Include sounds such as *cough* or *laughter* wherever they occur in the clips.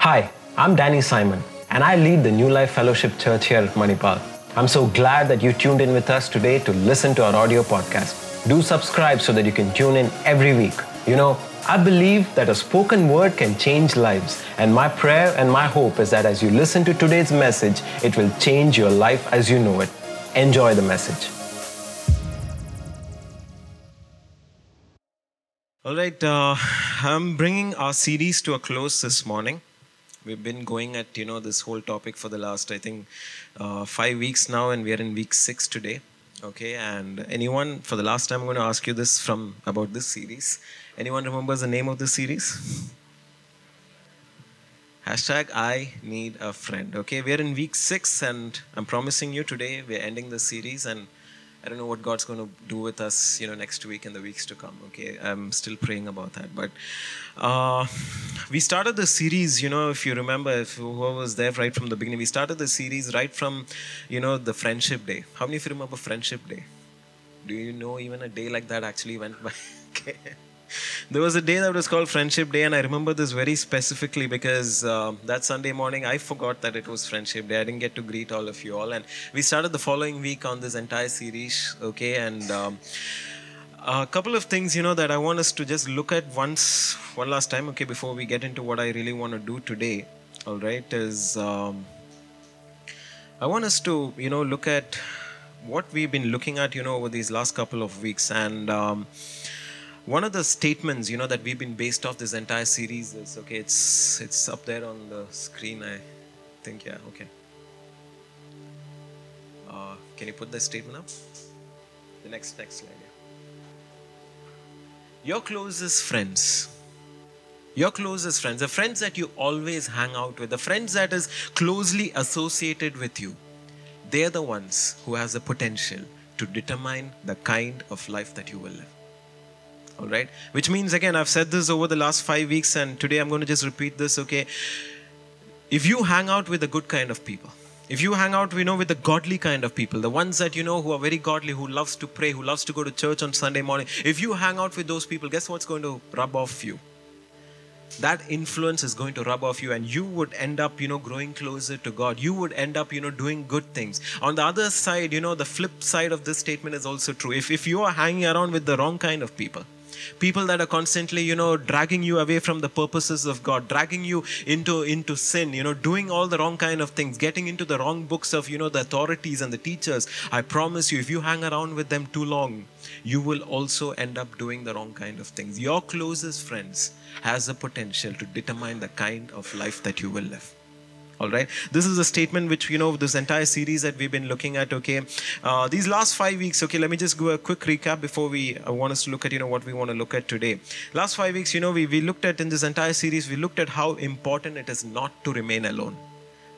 Hi, I'm Danny Simon, and I lead the New Life Fellowship Church here at Manipal. I'm so glad that you tuned in with us today to listen to our audio podcast. Do subscribe so that you can tune in every week. You know, I believe that a spoken word can change lives, and my prayer and my hope is that as you listen to today's message, it will change your life as you know it. Enjoy the message. All right, uh, I'm bringing our series to a close this morning. We've been going at you know this whole topic for the last I think uh, five weeks now, and we are in week six today. Okay, and anyone for the last time I'm going to ask you this from about this series. Anyone remembers the name of this series? Hashtag I need a friend. Okay, we're in week six, and I'm promising you today we're ending the series and I don't know what God's going to do with us, you know, next week and the weeks to come. Okay, I'm still praying about that. But uh, we started the series, you know, if you remember, if whoever was there right from the beginning, we started the series right from, you know, the Friendship Day. How many of you remember Friendship Day? Do you know even a day like that actually went by? *laughs* okay there was a day that was called Friendship Day, and I remember this very specifically because uh, that Sunday morning I forgot that it was Friendship Day. I didn't get to greet all of you all, and we started the following week on this entire series. Okay, and um, a couple of things you know that I want us to just look at once, one last time. Okay, before we get into what I really want to do today. All right, is um, I want us to you know look at what we've been looking at you know over these last couple of weeks and. Um, one of the statements you know that we've been based off this entire series is okay it's it's up there on the screen i think yeah okay. Uh, can you put the statement up? The next next slide yeah. your closest friends. Your closest friends the friends that you always hang out with the friends that is closely associated with you they're the ones who has the potential to determine the kind of life that you will live all right which means again i've said this over the last five weeks and today i'm going to just repeat this okay? If you hang out with the good kind of people if you hang out you know with the godly kind of people the ones that you know who are very godly who loves to pray who loves to go to church on sunday morning if you hang out with those people guess what's going to rub off you? That influence is going to rub off you and you would end up you know growing closer to god. You would end up you know doing good things. On the other side you know the flip side of this statement is also true. If, if you are hanging around with the wrong kind of people people that are constantly you know dragging you away from the purposes of god dragging you into into sin you know doing all the wrong kind of things getting into the wrong books of you know the authorities and the teachers. I promise you if you hang around with them too long you will also end up doing the wrong kind of things. Your closest friends has the potential to determine the kind of life that you will live all right. This is a statement which you know this entire series that we've been looking at okay? Uh, these last five weeks okay let me just go a quick recap before we uh, want us to look at you know what we want to look at today. Last five weeks you know we, we looked at in this entire series we looked at how important it is not to remain alone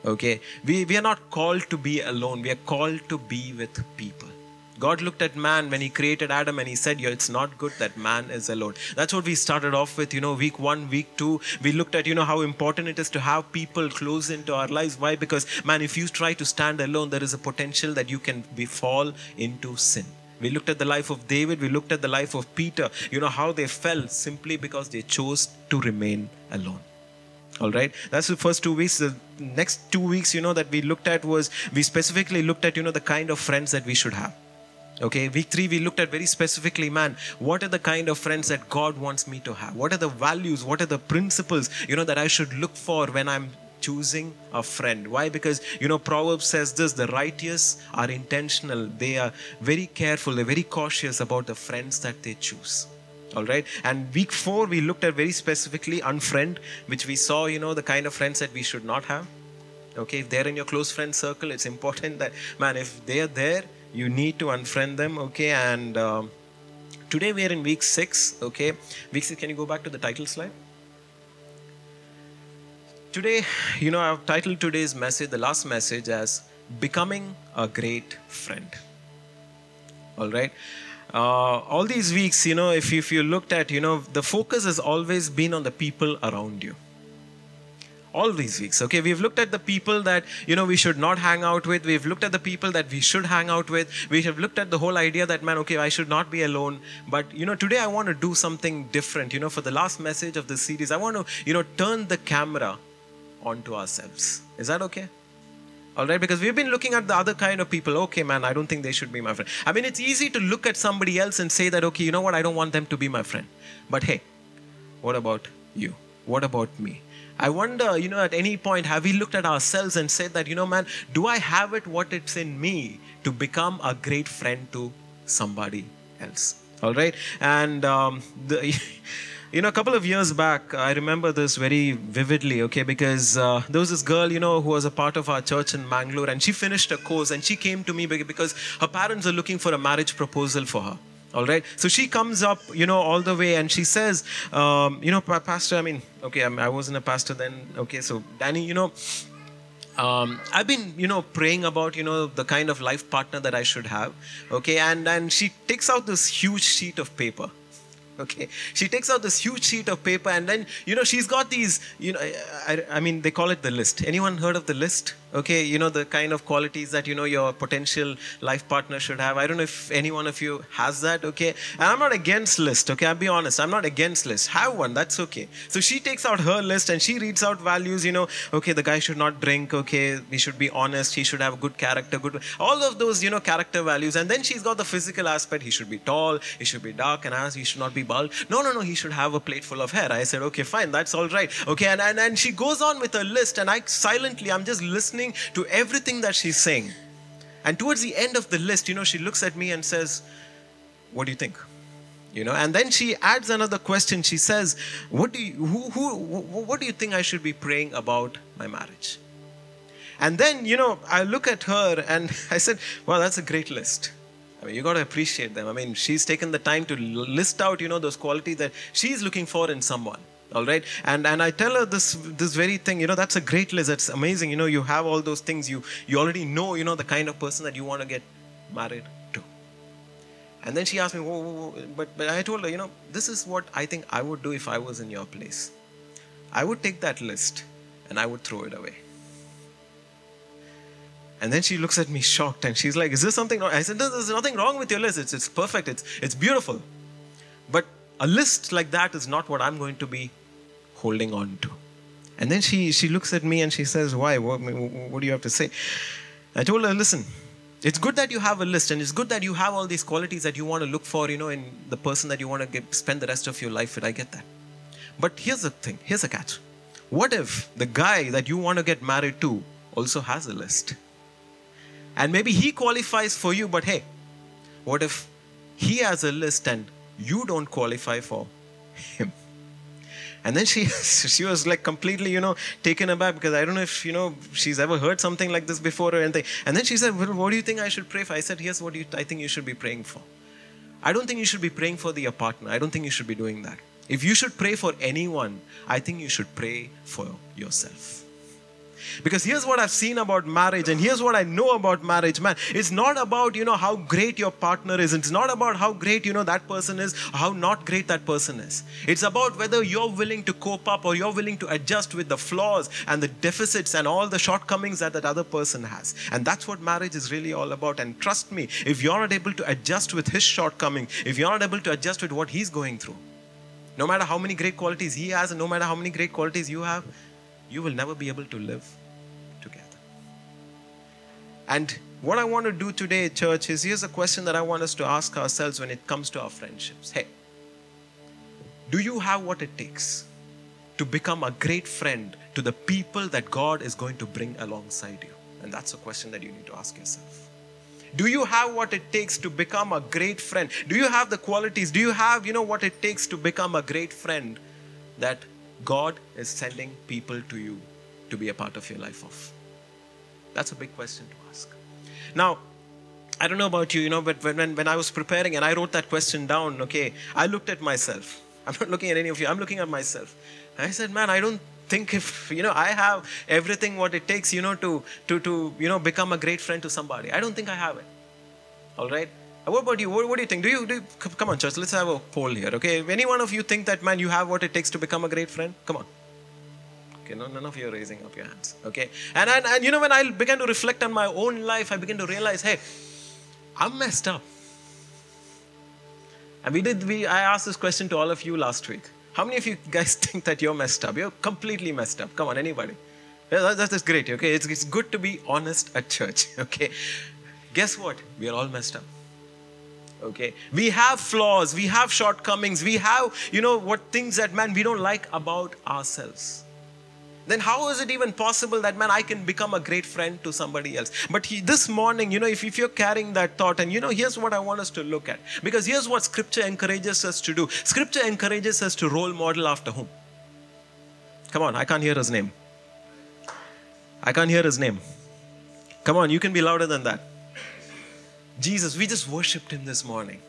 okay? We, we are not called to be alone. We are called to be with people God looked at man when he created Adam and he said, yeah, It's not good that man is alone. That's what we started off with, you know, week one, week two. We looked at, you know, how important it is to have people close into our lives. Why? Because, man, if you try to stand alone, there is a potential that you can be, fall into sin. We looked at the life of David, we looked at the life of Peter, you know, how they fell simply because they chose to remain alone all right that's the first two weeks the next two weeks you know that we looked at was we specifically looked at you know the kind of friends that we should have Okay, week three, we looked at very specifically, man, what are the kind of friends that God wants me to have? What are the values? What are the principles, you know, that I should look for when I'm choosing a friend? Why? Because, you know, Proverbs says this the righteous are intentional, they are very careful, they're very cautious about the friends that they choose. All right, and week four, we looked at very specifically unfriend, which we saw, you know, the kind of friends that we should not have. Okay, if they're in your close friend circle, it's important that, man, if they're there, you need to unfriend them okay? And um, today we are in week six okay? Week six can you go back to the title slide? Today you know i've titled today's message the last message as becoming a great friend. All right? Uh, all these weeks you know if, if you looked at you know the focus has always been on the people around you all these weeks okay we've looked at the people that you know we should not hang out with we've looked at the people that we should hang out with we have looked at the whole idea that man okay i should not be alone but you know today i want to do something different you know for the last message of this series i want to you know turn the camera onto ourselves. Is that okay? All right, because we've been looking at the other kind of people. Okay, man, I don't think they should be my friend. I mean, it's easy to look at somebody else and say that, okay, you know what, I don't want them to be my friend. But hey, what about you? What about me? I wonder, you know, at any point, have we looked at ourselves and said that, you know, man, do I have it what it's in me to become a great friend to somebody else? All right, and um, the. *laughs* you know, a couple of years back, I remember this very vividly, okay, because uh, there was this girl, you know, who was a part of our church in Mangalore, and she finished a course, and she came to me because her parents are looking for a marriage proposal for her. All right. So she comes up, you know, all the way, and she says, um, you know, Pastor, I mean, okay, I, mean, I wasn't a pastor then. Okay, so Danny, you know, um, I've been, you know, praying about, you know, the kind of life partner that I should have. Okay, and and she takes out this huge sheet of paper *laughs* okay. She takes out this huge sheet of paper and then you know she's got these you know I, I, mean they call it the list. Anyone heard of the list? Okay you know the kind of qualities that you know your potential life partner should have. I don't know if any one of you has that okay? And i'm not against list okay? I'll be honest i'm not against list. Have one that's okay. So she takes out her list and she reads out values you know okay the guy should not drink okay? He should be honest he should have good character good all of those you know character values. And then she's got the physical aspect. He should be tall he should be dark and he should not be bald no no no he should have a plate full of hair i said okay fine that's all right okay and and, and she goes on with her list and i silently i'm just listening listening to everything that she's saying. And towards the end of the list, you know, she looks at me and says, What do you think? You know, and then she adds another question. She says, What do you, who, who, what do you think I should be praying about my marriage? And then, you know, I look at her and *laughs* I said, Well, that's a great list. I mean, you got to appreciate them. I mean, she's taken the time to list out, you know, those qualities that she's looking for in someone all right? And and i tell her this this very thing you know that's a great list. That's amazing. You know you have all those things. You you already know you know the kind of person that you want to get married to. And then she asked me whoa, whoa, whoa. but but i told her you know this is what i think i would do if i was in your place. I would take that list and i would throw it away and then she looks at me shocked and she's like, Is there something wrong? I said, There's nothing wrong with your list. It's, it's perfect. It's, it's beautiful. But a list like that is not what I'm going to be holding on to. And then she, she looks at me and she says, Why? What, what do you have to say? I told her, Listen, it's good that you have a list and it's good that you have all these qualities that you want to look for, you know, in the person that you want to get, spend the rest of your life with. I get that. But here's the thing here's a catch. What if the guy that you want to get married to also has a list? And maybe he qualifies for you, but hey, what if he has a list and you don't qualify for him? *laughs* And then she *laughs* she was like completely, you know, taken aback because I don't know if, you know, she's ever heard something like this before or anything. And then she said, Well, what do you think I should pray for? I said, Here's what you, I think you should be praying for. I don't think you should be praying for the partner. I don't think you should be doing that. If you should pray for anyone, I think you should pray for yourself. Because here's what I've seen about marriage, and here's what I know about marriage, man. It's not about, you know, how great your partner is. It's not about how great, you know, that person is, how not great that person is. It's about whether you're willing to cope up or you're willing to adjust with the flaws and the deficits and all the shortcomings that that other person has. And that's what marriage is really all about. And trust me, if you're not able to adjust with his shortcoming, if you're not able to adjust with what he's going through, no matter how many great qualities he has and no matter how many great qualities you have, you will never be able to live. And what I want to do today, church, is here's a question that I want us to ask ourselves when it comes to our friendships. Hey, do you have what it takes to become a great friend to the people that God is going to bring alongside you? And that's a question that you need to ask yourself. Do you have what it takes to become a great friend? Do you have the qualities? Do you have, you know, what it takes to become a great friend that God is sending people to you to be a part of your life of? That's a big question to. Now, I don't know about you, you know, but when, when I was preparing and I wrote that question down, okay, I looked at myself. *laughs* I'm not looking at any of you, I'm looking at myself. I said, man, I don't think if, you know, I have everything what it takes, you know, to, to, to, you know, become a great friend to somebody. I don't think I have it. All right? Uh, what about you? What, what do you think? Do you, do you, come on, church, let's have a poll here, okay? If any one of you think that, man, you have what it takes to become a great friend, come on. Okay, no, none of you are raising up your hands. Okay. And, and, and you know, when I began to reflect on my own life, I began to realize, hey, I'm messed up. And we did, we, I asked this question to all of you last week. How many of you guys *laughs* think that you're messed up? You're completely messed up. Come on, anybody. Yeah, that- that's great. Okay, it's, it's good to be honest at church. *laughs* Okay, guess what? We are all messed up. Okay, we have flaws, we have shortcomings, we have you know what things that man we don't like about ourselves. Then how is it even possible that man I can become a great friend to somebody else? But he, this morning, you know, if, if you're carrying that thought, and you know, here's what I want us to look at, because here's what Scripture encourages us to do. Scripture encourages us to role model after whom? Come on, I can't hear his name. I can't hear his name. Come on, you can be louder than that. Jesus, we just worshipped him this morning.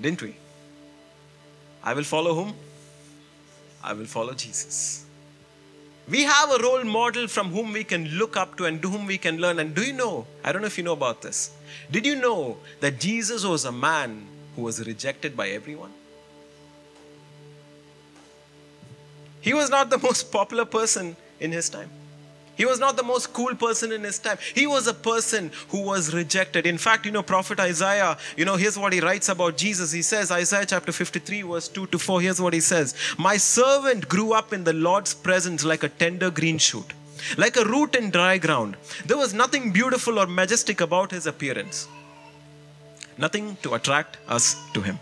Didn't we? I will follow whom? I will follow Jesus. We have a role model from whom we can look up to and to whom we can learn. And do you know? I don't know if you know about this. Did you know that Jesus was a man who was rejected by everyone? He was not the *laughs* most popular person in his time. He was not the most cool person in his time. He was a person who was rejected. In fact, you know, Prophet Isaiah, you know, here's what he writes about Jesus. He says, Isaiah chapter 53, verse 2 to 4, here's what he says My servant grew up in the Lord's presence like a tender green shoot, like a root in dry ground. There was nothing beautiful or majestic about his appearance, nothing to attract us to him.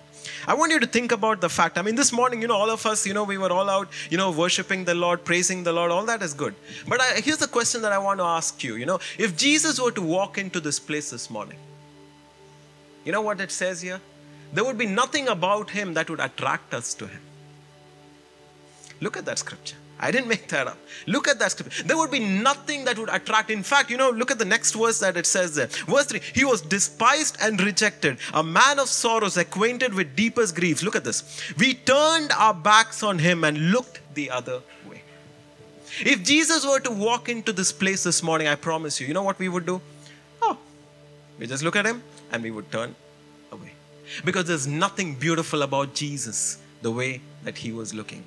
I want you to think about the fact. I mean, this morning, you know, all of us, you know, we were all out, you know, worshiping the Lord, praising the Lord. All that is good. But I, here's the question that I want to ask you. You know, if Jesus were to walk into this place this morning, you know what it says here? There would be nothing about him that would attract us to him. Look at that scripture. I didn't make that up. Look at that scripture. There would be nothing that would attract. In fact, you know, look at the next verse that it says there. Verse 3 He was despised and rejected, a man of sorrows, acquainted with deepest griefs. Look at this. We turned our backs on him and looked the other way. If Jesus were to walk into this place this morning, I promise you, you know what we would do? Oh, we just look at him and we would turn away. Because there's nothing beautiful about Jesus the way that he was looking.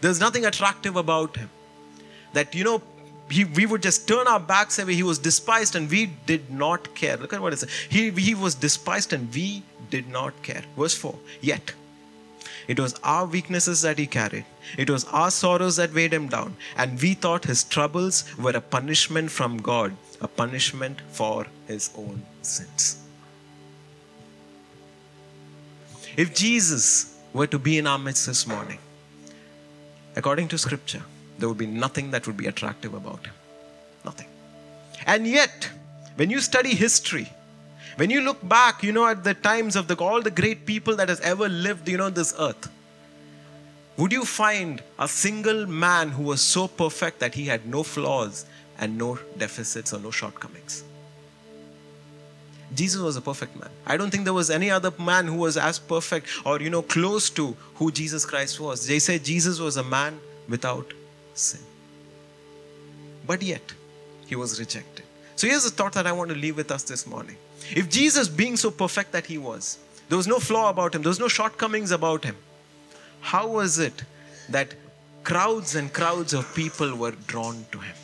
There's nothing attractive about him. That, you know, he, we would just turn our backs away. He was despised and we did not care. Look at what it says. He, he was despised and we did not care. Verse 4 Yet, it was our weaknesses that he carried, it was our sorrows that weighed him down, and we thought his troubles were a punishment from God, a punishment for his own sins. If Jesus were to be in our midst this morning, according to scripture, there would be nothing that would be attractive about him. Nothing. And yet, when you study history, when you look back, you know, at the times of the, all the great people that has ever lived, you know, this earth, would you find a single man who was so perfect that he had no flaws and no deficits or no shortcomings? Jesus was a perfect man. I don't think there was any other man who was as perfect or, you know, close to who Jesus Christ was. They say Jesus was a man without sin. But yet, he was rejected. So here's the thought that I want to leave with us this morning. If Jesus, being so perfect that he was, there was no flaw about him, there was no shortcomings about him, how was it that crowds and crowds of people were drawn to him?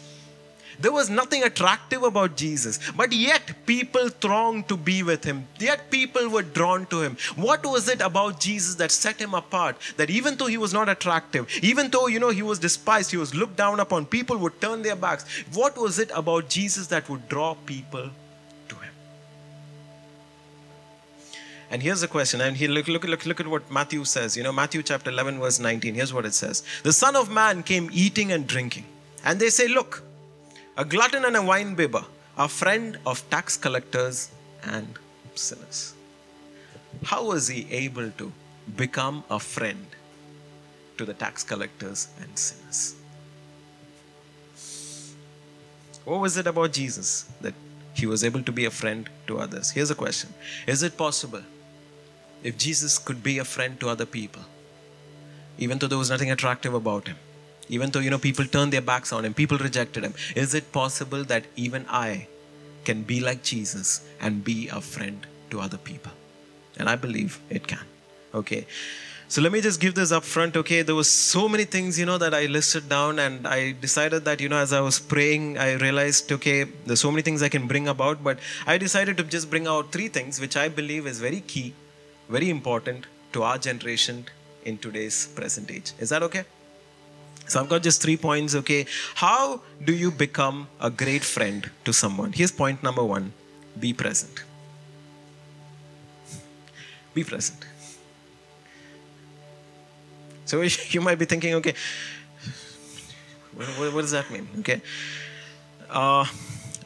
There was nothing attractive about Jesus, but yet people thronged to be with him. Yet people were drawn to him. What was it about Jesus that set him apart? That even though he was not attractive, even though you know he was despised, he was looked down upon, people would turn their backs. What was it about Jesus that would draw people to him? And here's the question, and here look, look, look, look at what Matthew says. You know, Matthew chapter 11, verse 19. Here's what it says The Son of Man came eating and drinking. And they say, Look, a glutton and a winebibber, a friend of tax collectors and sinners. How was he able to become a friend to the tax collectors and sinners? What was it about Jesus that he was able to be a friend to others? Here's a question Is it possible if Jesus could be a friend to other people, even though there was nothing attractive about him? Even though you know people turned their backs on him people rejected him. Is it possible that even i can be like jesus and be a friend to other people? And i believe it can. Okay. So let me just give this up front okay? There was so many things you know that i listed down and i decided that you know as i was praying i realized okay there's so many things i can bring about but i decided to just bring out three things which i believe is very key very important to our generation in today's present age. Is that okay So I've got just three points, okay? How do you become a great friend to someone? Here's point number one be present. Be present. So *laughs* you might be thinking, okay, what, what does that mean? Okay. Uh,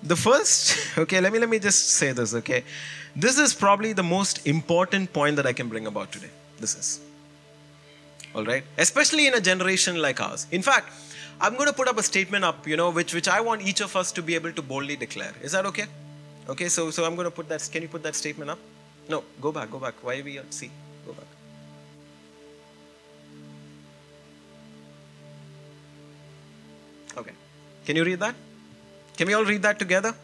the first, *laughs* okay, let me let me just say this, okay. This is probably the most important point that I can bring about today. This is. All right? Especially in a generation like ours. In fact, I'm going to put up a statement up, you know, which which I want each of us to be able to boldly declare. Is that okay? Okay, so so I'm going to put that. Can you put that statement up? No, go back, go back. Why are we at C? Go back. Okay. Can you read that? Can we all read that together?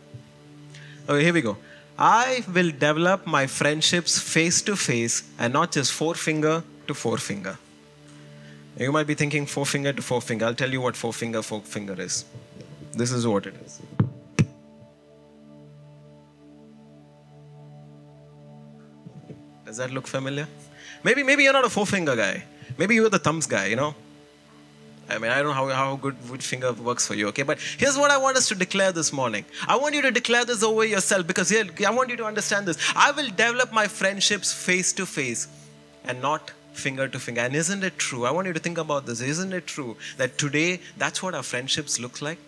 Okay, here we go. I will develop my friendships face to face and not just forefinger to forefinger. You might be thinking forefinger to forefinger. I'll tell you what forefinger, forefinger is. This is what it is. Does that look familiar? Maybe, maybe you're not a forefinger guy. Maybe you're the thumbs guy, you know? I mean, I don't know how, how good which finger works for you, okay? But here's what I want us to declare this morning. I want you to declare this over yourself because here, I want you to understand this. I will develop my friendships face to face and not finger to finger. And isn't it true? I want you to think about this. Isn't it true that today that's what our friendships look like?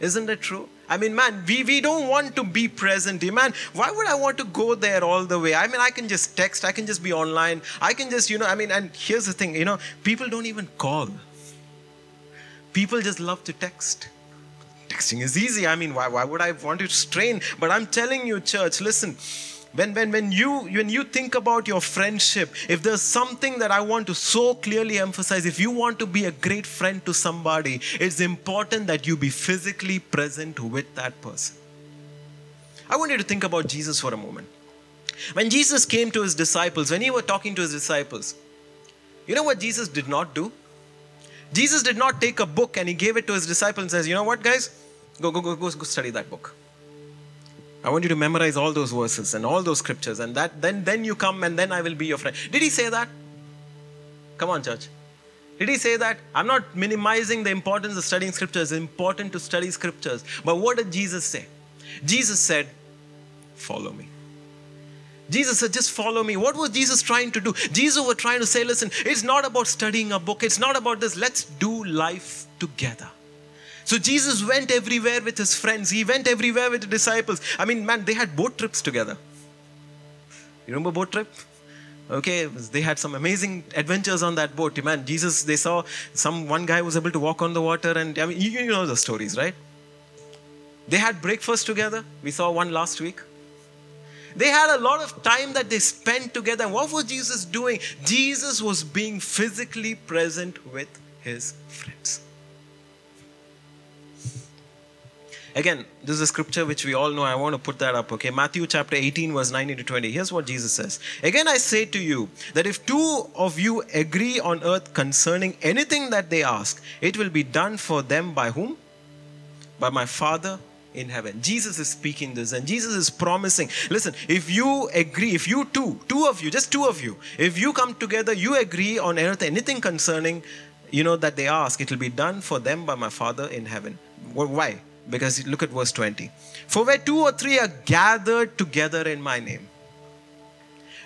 Isn't it true? I mean, man, we, we don't want to be present. Man, why would I want to go there all the way? I mean, I can just text, I can just be online, I can just, you know, I mean, and here's the thing, you know, people don't even call. People just love to text. Texting is easy. I mean, why, why would I want to strain? But I'm telling you, church, listen, when, when, when, you, when you think about your friendship, if there's something that I want to so clearly emphasize, if you want to be a great friend to somebody, it's important that you be physically present with that person. I want you to think about Jesus for a moment. When Jesus came to his disciples, when he was talking to his disciples, you know what Jesus did not do? Jesus did not take a book and he gave it to his disciples and says, You know what, guys? Go, go, go, go, go study that book. I want you to memorize all those verses and all those scriptures, and that then then you come and then I will be your friend. Did he say that? Come on, church. Did he say that? I'm not minimizing the importance of studying scriptures. It's important to study scriptures. But what did Jesus say? Jesus said, Follow me. Jesus said, just follow me. What was Jesus trying to do? Jesus was trying to say, listen, it's not about studying a book. It's not about this. Let's do life together. So Jesus went everywhere with his friends. He went everywhere with the disciples. I mean, man, they had boat trips together. You remember boat trip? Okay, they had some amazing adventures on that boat. Man, Jesus, they saw some one guy was able to walk on the water, and I mean, you, you know the stories, right? They had breakfast together. We saw one last week. They had a lot of time that they spent together. And what was Jesus doing? Jesus was being physically present with his friends. Again, this is a scripture which we all know. I want to put that up, okay? Matthew chapter 18, verse 19 to 20. Here's what Jesus says Again, I say to you that if two of you agree on earth concerning anything that they ask, it will be done for them by whom? By my Father in heaven. Jesus is speaking this and Jesus is promising. Listen, if you agree, if you two, two of you, just two of you, if you come together, you agree on earth anything concerning, you know, that they ask, it will be done for them by my Father in heaven. Why? Because look at verse 20. For where two or three are gathered together in my name,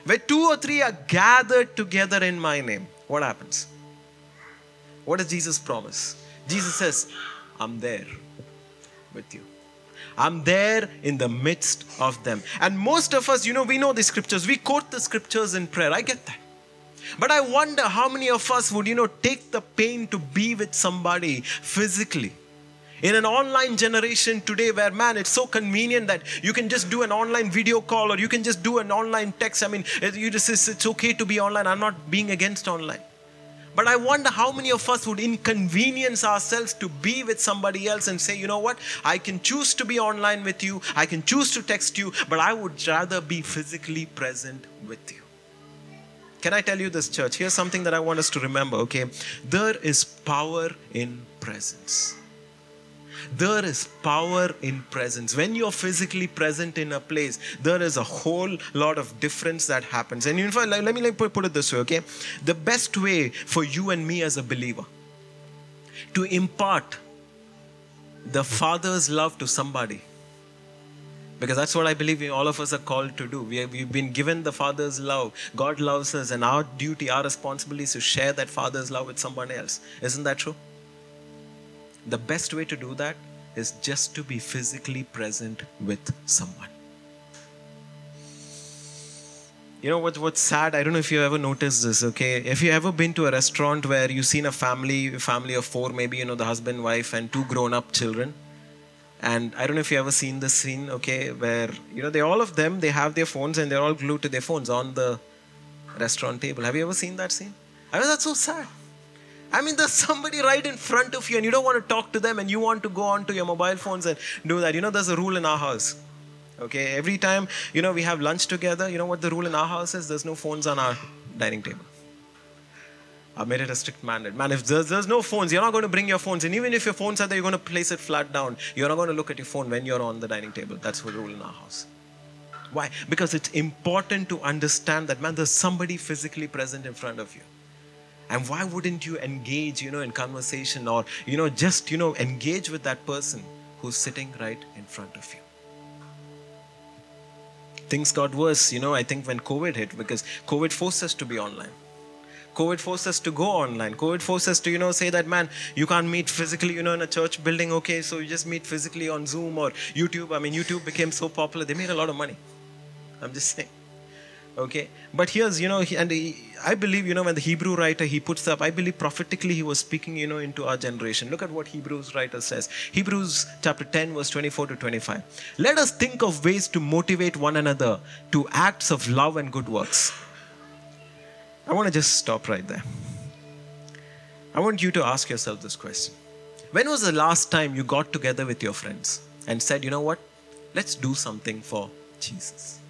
where two or three are gathered together in my name, what happens? What does Jesus promise? Jesus says, I'm there with you. I'm there in the midst of them. And most of us, you know, we know the scriptures. We quote the scriptures in prayer. I get that. But I wonder how many of us would, you know, take the pain to be with somebody physically in an online generation today where man it's so convenient that you can just do an online video call or you can just do an online text i mean you just it's okay to be online i'm not being against online but I wonder how many of us would inconvenience ourselves to be with somebody else and say, you know what, I can choose to be online with you, I can choose to text you, but I would rather be physically present with you. Can I tell you this, church? Here's something that I want us to remember, okay? There is power in presence there is power in presence. When you're physically present in a place, there is a whole lot of difference that happens. And in fact, let me put it this way, okay? The best way for you and me as a believer, to impart the Father's love to somebody. Because that's what I believe all of us are called to do. We have, we've been given the Father's love. God loves us, and our duty, our responsibility is to share that Father's love with someone else. Isn't that true? The best way to do that is just to be physically present with someone. You know what, what's sad? I don't know if you ever noticed this, okay? If you ever been to a restaurant where you've seen a family, family of four, maybe, you know, the husband, wife, and two grown up children. And I don't know if you ever seen this scene, okay, where, you know, they all of them, they have their phones and they're all glued to their phones on the restaurant table. Have you ever seen that scene? I mean, that's so sad. I mean, there's somebody right in front of you and you don't want to talk to them and you want to go on to your mobile phones and do that. You know, there's a rule in our house. Okay, every time, you know, we have lunch together, you know what the rule in our house is? There's no phones on our dining table. I made it a strict mandate. Man, if there's, there's no phones, you're not going to bring your phones. And even if your phones are there, you're going to place it flat down. You're not going to look at your phone when you're on the dining table. That's the rule in our house. Why? Because it's important to understand that, man, there's somebody physically present in front of you. And why wouldn't you engage, you know, in conversation or, you know, just, you know, engage with that person who's sitting right in front of you? things got worse, you know, I think when COVID hit, because COVID forced us to be online. COVID forced us to go online. COVID forced us to, you know, say that, man, you can't meet physically, you know, in a church building, okay, so you just meet physically on Zoom or YouTube. I mean, YouTube became so popular, they made a lot of money. I'm just saying okay? But here's you know and he, i believe you know when the hebrew writer he puts up i believe prophetically he was speaking you know into our generation. Look at what hebrews writer says. Hebrews chapter 10 verse 24 to 25 let us think of ways to motivate one another to acts of love and good works. I want to just stop right there. I want you to ask yourself this question. When was the last time you got together with your friends and said you know what? Let's do something for jesus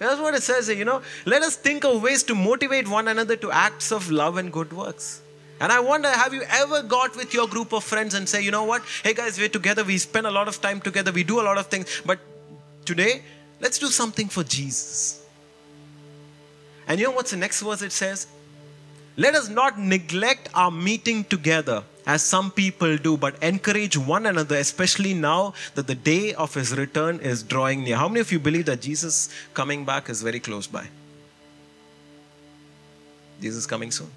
that's what it says you know. Let us think of ways to motivate one another to acts of love and good works. And I wonder, have you ever got with your group of friends and say, you know what? Hey guys, we're together, we spend a lot of time together, we do a lot of things, but today, let's do something for Jesus. And you know what's the next verse it says? Let us not neglect our meeting together as some people do, but encourage one another, especially now that the day of his return is drawing near. How many of you believe that Jesus coming back is very close by? Jesus coming soon.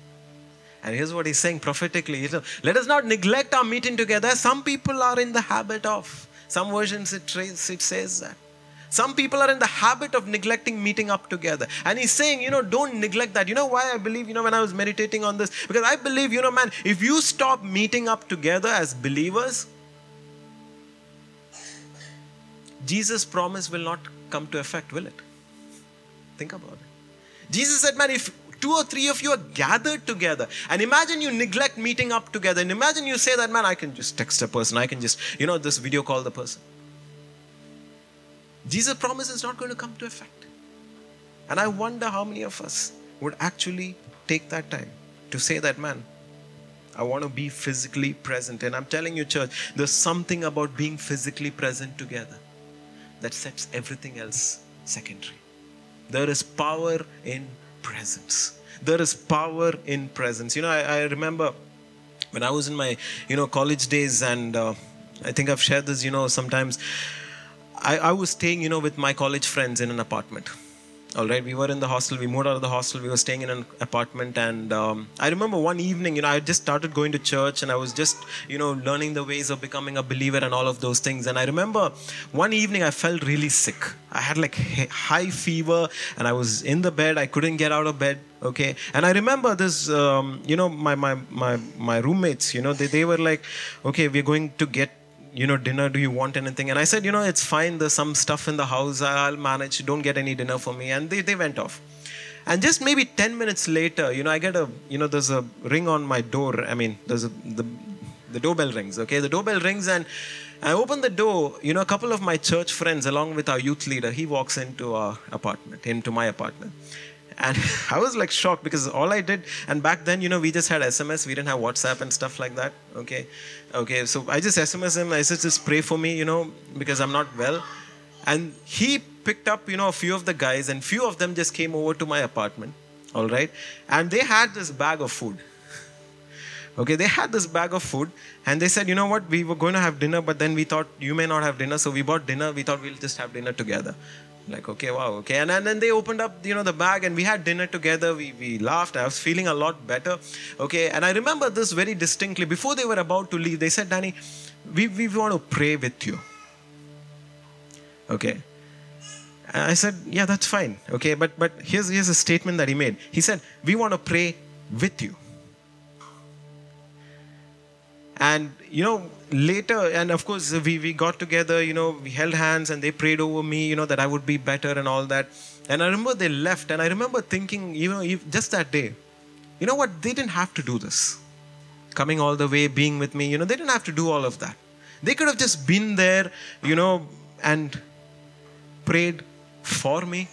And here's what he's saying prophetically let us not neglect our meeting together. Some people are in the habit of. Some versions it, it says that. Some people are in the habit of neglecting meeting up together. And he's saying, you know, don't neglect that. You know why I believe, you know, when I was meditating on this? Because I believe, you know, man, if you stop meeting up together as believers, Jesus' promise will not come to effect, will it? Think about it. Jesus said, man, if two or three of you are gathered together, and imagine you neglect meeting up together, and imagine you say that, man, I can just text a person, I can just, you know, this video call the person. Jesus' promise is not going to come to effect. And I wonder how many of us would actually take that time to say that, man, I want to be physically present. And I'm telling you, church, there's something about being physically present together that sets everything else secondary. There is power in presence. There is power in presence. You know, I, I remember when I was in my, you know, college days, and uh, I think I've shared this, you know, sometimes I, I was staying, you know, with my college friends in an apartment. All right, we were in the hostel. We moved out of the hostel. We were staying in an apartment, and um, I remember one evening, you know, I just started going to church, and I was just, you know, learning the ways of becoming a believer and all of those things. And I remember one evening I felt really sick. I had like high fever, and I was in the bed. I couldn't get out of bed. Okay, and I remember this, um, you know, my my my my roommates, you know, they they were like, okay, we're going to get you know, dinner, do you want anything? And I said, you know, it's fine. There's some stuff in the house. I'll manage. Don't get any dinner for me. And they, they went off. And just maybe 10 minutes later, you know, I get a, you know, there's a ring on my door. I mean, there's a, the, the doorbell rings, okay? The doorbell rings and I open the door. You know, a couple of my church friends, along with our youth leader, he walks into our apartment, into my apartment. And *laughs* I was like shocked because all I did, and back then, you know, we just had SMS, we didn't have WhatsApp and stuff like that. Okay. Okay. So I just SMS him, I said, just pray for me, you know, because I'm not well. And he picked up, you know, a few of the guys, and few of them just came over to my apartment. All right. And they had this bag of food. Okay, they had this bag of food and they said, you know what, we were going to have dinner, but then we thought you may not have dinner, so we bought dinner. We thought we'll just have dinner together. Like, okay, wow, okay. And, and then they opened up, you know, the bag and we had dinner together. We, we laughed. I was feeling a lot better. Okay. And I remember this very distinctly. Before they were about to leave, they said, Danny, we, we want to pray with you. Okay. And I said, yeah, that's fine. Okay. But, but here's, here's a statement that he made. He said, we want to pray with you. And, you know, later, and of course, we, we got together, you know, we held hands and they prayed over me, you know, that I would be better and all that. And I remember they left, and I remember thinking, you know, just that day, you know what, they didn't have to do this. Coming all the way, being with me, you know, they didn't have to do all of that. They could have just been there, you know, and prayed for me.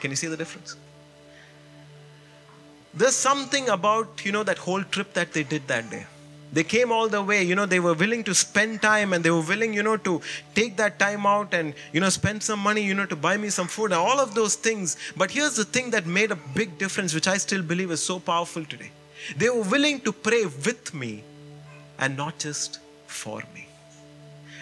Can you see the difference? There's something about, you know, that whole trip that they did that day. They came all the way, you know, they were willing to spend time and they were willing, you know, to take that time out and, you know, spend some money, you know, to buy me some food, and all of those things. But here's the thing that made a big difference, which I still believe is so powerful today. They were willing to pray with me and not just for me.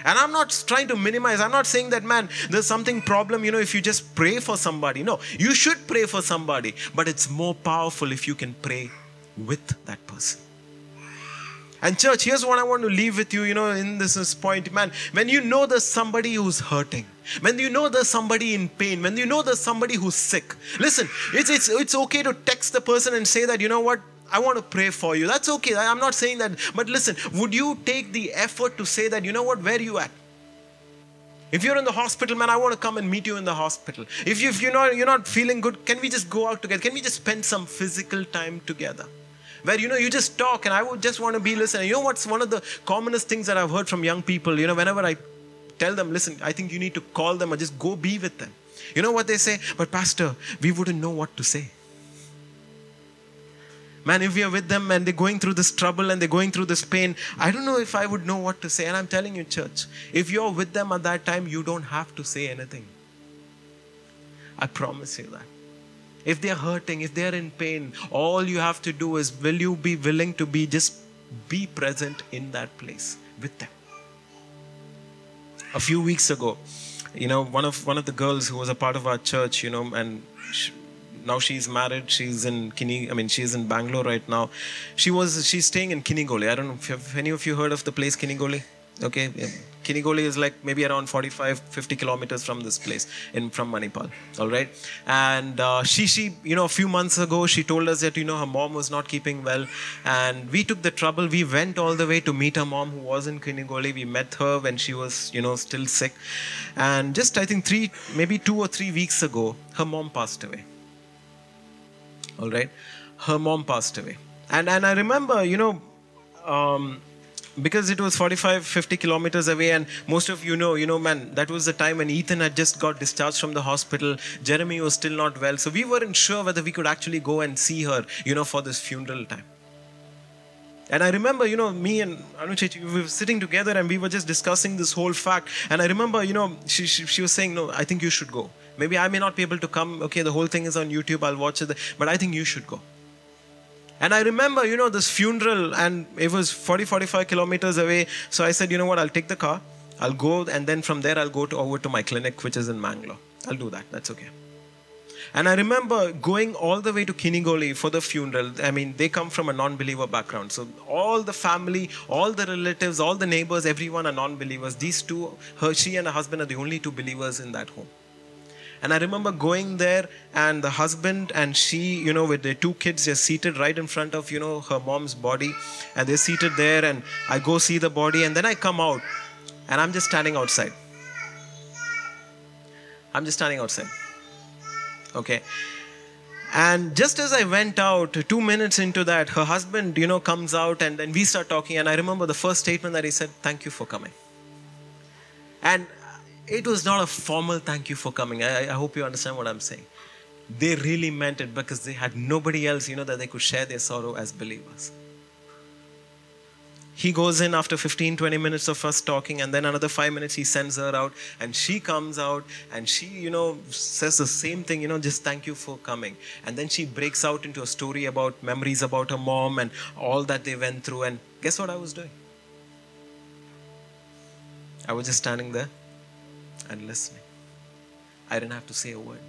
And I'm not trying to minimize. I'm not saying that, man, there's something problem, you know, if you just pray for somebody. No, you should pray for somebody, but it's more powerful if you can pray with that person. And church, here's what I want to leave with you, you know, in this point, man. When you know there's somebody who's hurting, when you know there's somebody in pain, when you know there's somebody who's sick, listen, it's, it's, it's okay to text the person and say that, you know what, I want to pray for you. That's okay. I'm not saying that. But listen, would you take the effort to say that, you know what, where are you at? If you're in the hospital, man, I want to come and meet you in the hospital. If, you, if you're, not, you're not feeling good, can we just go out together? Can we just spend some physical time together? Where, you know, you just talk and I would just want to be listening. You know what's one of the commonest things that I've heard from young people? You know, whenever I tell them, listen, I think you need to call them or just go be with them. You know what they say? But, Pastor, we wouldn't know what to say. Man, if we are with them and they're going through this trouble and they're going through this pain, I don't know if I would know what to say. And I'm telling you, church, if you're with them at that time, you don't have to say anything. I promise you that. If they're hurting, if they're in pain, all you have to do is will you be willing to be just be present in that place with them? A few weeks ago, you know, one of one of the girls who was a part of our church, you know, and she, now she's married. She's in Kini. I mean, she's in Bangalore right now. She was she's staying in Kinigoli. I don't know if have any of you heard of the place Kinigoli. Okay, yeah. Kinigoli is like maybe around 45, 50 kilometers from this place in from Manipal. All right, and uh, she she you know a few months ago she told us that you know her mom was not keeping well, and we took the trouble. We went all the way to meet her mom who was in Kinigoli. We met her when she was you know still sick, and just I think three maybe two or three weeks ago her mom passed away all right her mom passed away and and i remember you know um, because it was 45 50 kilometers away and most of you know you know man that was the time when ethan had just got discharged from the hospital jeremy was still not well so we weren't sure whether we could actually go and see her you know for this funeral time and I remember, you know, me and Anuchechi, we were sitting together and we were just discussing this whole fact. And I remember, you know, she, she, she was saying, no, I think you should go. Maybe I may not be able to come. Okay, the whole thing is on YouTube. I'll watch it. But I think you should go. And I remember, you know, this funeral, and it was 40, 45 kilometers away. So I said, you know what, I'll take the car. I'll go, and then from there, I'll go to, over to my clinic, which is in Mangalore. I'll do that. That's okay. And I remember going all the way to Kinigoli for the funeral. I mean, they come from a non believer background. So all the family, all the relatives, all the neighbors, everyone are non believers. These two, her, she and her husband are the only two believers in that home. And I remember going there, and the husband and she, you know, with their two kids, they're seated right in front of, you know, her mom's body. And they're seated there, and I go see the body, and then I come out, and I'm just standing outside. I'm just standing outside. Okay. And just as I went out, two minutes into that, her husband, you know, comes out and then we start talking. And I remember the first statement that he said, Thank you for coming. And it was not a formal thank you for coming. I, I hope you understand what I'm saying. They really meant it because they had nobody else, you know, that they could share their sorrow as believers. he goes in after 15 20 minutes of us talking and then another 5 minutes he sends her out and she comes out and she you know says the same thing you know just thank you for coming and then she breaks out into a story about memories about her mom and all that they went through and guess what i was doing i was just standing there and listening i didn't have to say a word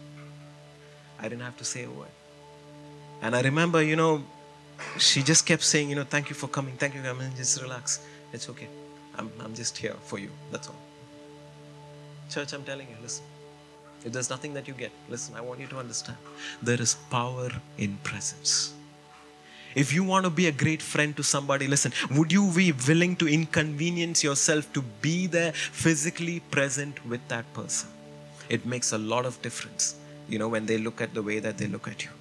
i didn't have to say a word and i remember you know she just kept saying, you know, thank you for coming, thank you, I mean, just relax. It's okay. I'm, I'm just here for you. That's all. Church, I'm telling you, listen. If there's nothing that you get, listen, I want you to understand. There is power in presence. If you want to be a great friend to somebody, listen, would you be willing to inconvenience yourself to be there physically present with that person? It makes a lot of difference, you know, when they look at the way that they look at you.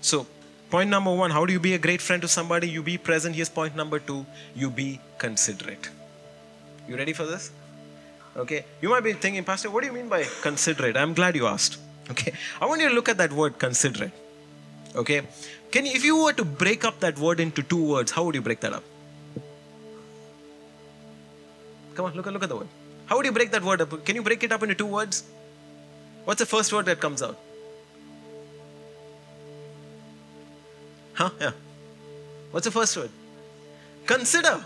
So, Point number one how do you be a great friend to somebody? You be present. Here's point number two you be considerate. You ready for this? Okay. You might be thinking, Pastor, what do you mean by considerate? I'm glad you asked. Okay. I want you to look at that word considerate. Okay. Can you, if you were to break up that word into two words, how would you break that up? Come on, look at look at the word. How would you break that word up? Can you break it up into two words? What's the first word that comes out? Huh? Yeah. What's the first word? Consider.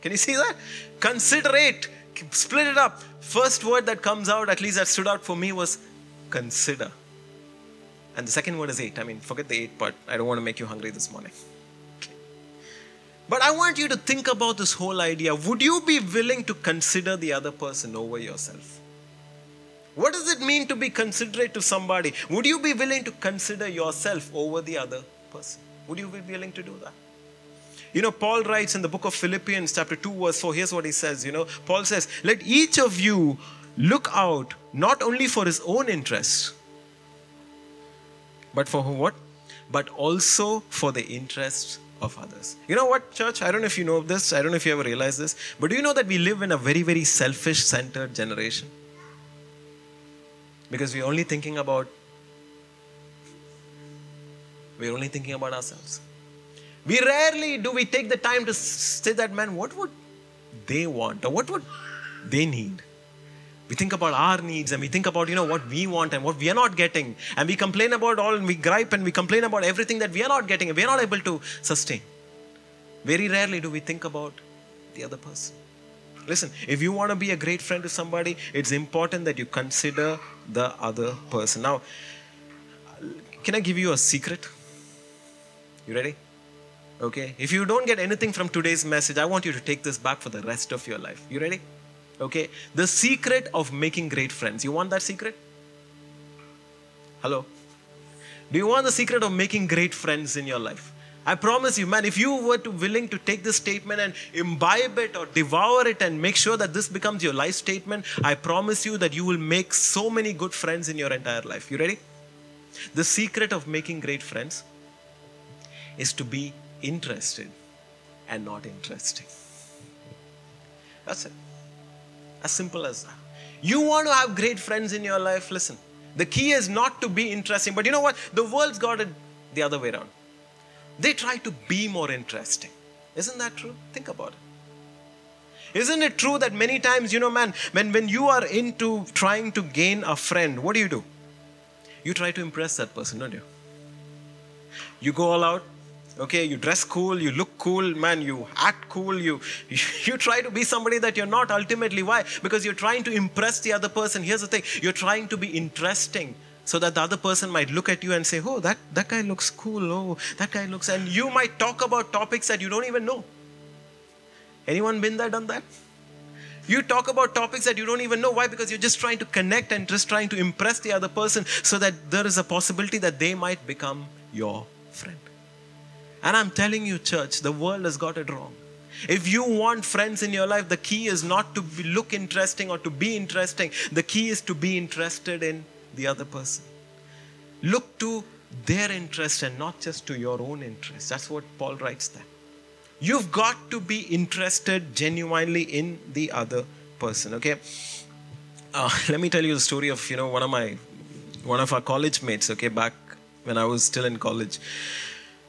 Can you see that? Considerate. Split it up. First word that comes out, at least that stood out for me, was consider. And the second word is eight. I mean, forget the eight part. I don't want to make you hungry this morning. But I want you to think about this whole idea. Would you be willing to consider the other person over yourself? What does it mean to be considerate to somebody? Would you be willing to consider yourself over the other person. Would you be willing to do that? You know, Paul writes in the book of Philippians, chapter 2, verse 4. Here's what he says. You know, Paul says, Let each of you look out not only for his own interests, but for what? But also for the interests of others. You know what, church? I don't know if you know this. I don't know if you ever realize this. But do you know that we live in a very, very selfish centered generation? Because we're only thinking about we're only thinking about ourselves. We rarely do we take the time to say that, man, what would they want or what would they need? We think about our needs and we think about, you know, what we want and what we are not getting. And we complain about all and we gripe and we complain about everything that we are not getting and we are not able to sustain. Very rarely do we think about the other person. Listen, if you want to be a great friend to somebody, it's important that you consider the other person. Now, can I give you a secret? You ready? Okay. If you don't get anything from today's message, I want you to take this back for the rest of your life. You ready? Okay. The secret of making great friends. You want that secret? Hello? Do you want the secret of making great friends in your life? I promise you, man, if you were to willing to take this statement and imbibe it or devour it and make sure that this becomes your life statement, I promise you that you will make so many good friends in your entire life. You ready? The secret of making great friends is to be interested and not interesting. That's it. As simple as that. You want to have great friends in your life? Listen, the key is not to be interesting, but you know what? The world's got it the other way around. They try to be more interesting. Isn't that true? Think about it. Isn't it true that many times, you know, man, when, when you are into trying to gain a friend, what do you do? You try to impress that person, don't you? You go all out, okay you dress cool you look cool man you act cool *laughs* you you try to be somebody that you're not ultimately. Why? Because you're trying to impress the other person. Here's the thing you're trying to be interesting so that the other person might look at you and say oh that that guy looks cool oh that guy looks and you might talk about topics that you don't even know. Anyone been there done that? You talk about topics that you don't even know. Why? Because you're just trying to connect and just trying to impress the other person so that there is a possibility that they might become your friend and I'm telling you, church, the world has got it wrong. If you want friends in your life, the key is not to look interesting or to be interesting. The key is to be interested in the other person. Look to their interest and not just to your own interest. That's what Paul writes there. You've got to be interested genuinely in the other person. Okay. Uh, *laughs* let me tell you the story of you know one of my one of our college mates. Okay, back when I was still in college.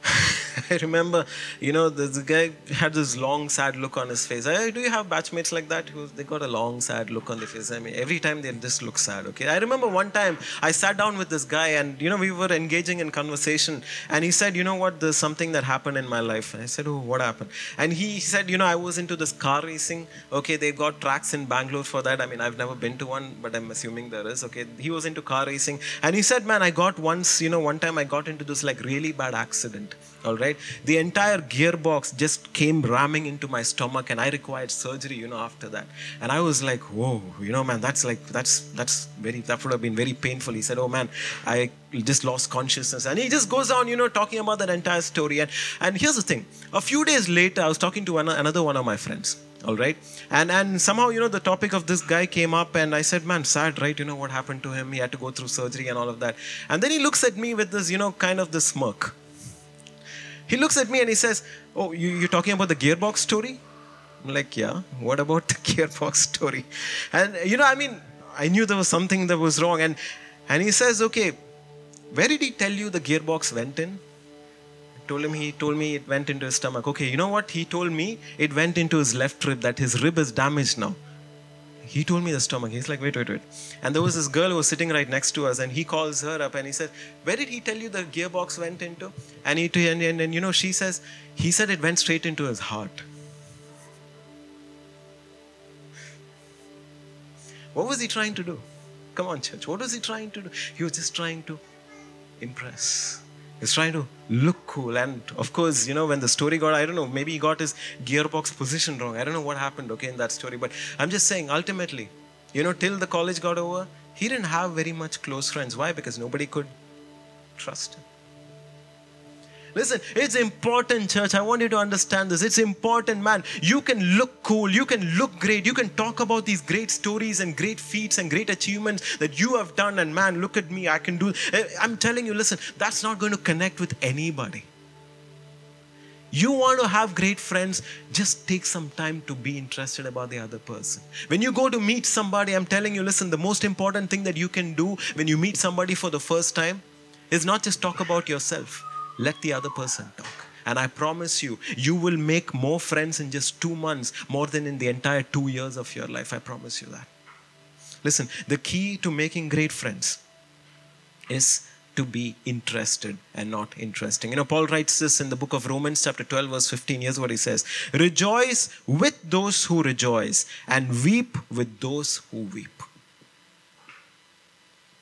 *laughs* I remember, you know, the, guy had this long, sad look on his face. I, do you have batchmates like that? Who they got a long, sad look on their face. I mean, every time they just look sad. Okay. I remember one time I sat down with this guy, and you know, we were engaging in conversation, and he said, you know what, there's something that happened in my life. And I said, oh, what happened? And he said, you know, I was into this car racing. Okay, they got tracks in Bangalore for that. I mean, I've never been to one, but I'm assuming there is. Okay, he was into car racing, and he said, man, I got once, you know, one time I got into this like really bad accident all right? The entire gearbox just came ramming into my stomach and i required surgery you know after that. And i was like whoa you know man that's like that's that's very that would have been very painful. He said oh man i just lost consciousness. And he just goes on you know talking about that entire story. And and here's the thing. A few days later i was talking to another one of my friends all right? And and somehow you know the topic of this guy came up and i said man sad right? You know what happened to him? He had to go through surgery and all of that. And then he looks at me with this you know kind of this smirk he looks at me and he says, Oh, you, you're talking about the gearbox story? I'm like, Yeah, what about the *laughs* gearbox story? And, you know, I mean, I knew there was something that was wrong. And, and he says, Okay, where did he tell you the gearbox went in? I told him he told me it went into his stomach. Okay, you know what? He told me it went into his left rib, that his rib is damaged now he told me the stomach. He's like, wait, wait, wait. And there was this girl who was sitting right next to us, and he calls her up and he says, Where did he tell you the gearbox went into? And he and, and, and you know, she says, he said it went straight into his heart. What was he trying to do? Come on, church. What was he trying to do? He was just trying to impress. He's trying to look cool. And of course, you know, when the story got, I don't know, maybe he got his gearbox position wrong. I don't know what happened, okay, in that story. But I'm just saying, ultimately, you know, till the college got over, he didn't have very much close friends. Why? Because nobody could trust him. Listen, it's important, church. I want you to understand this. It's important, man. You can look cool, you can look great, you can talk about these great stories and great feats and great achievements that you have done. And man, look at me, I can do. Eh, I'm telling you, listen, that's not going to connect with anybody. You want to have great friends, just take some time to be interested about the other person. When you go to meet somebody, I'm telling you, listen, the most important thing that you can do when you meet somebody for the first time is not just talk about yourself let the other person talk. And I promise you, you will make more friends in just two months more than in the entire two years of your life. I promise you that. Listen, the key to making great friends is to be interested and not interesting. You know, Paul writes this in the book of Romans, chapter 12, verse 15. Here's what he says Rejoice with those who rejoice, and weep with those who weep.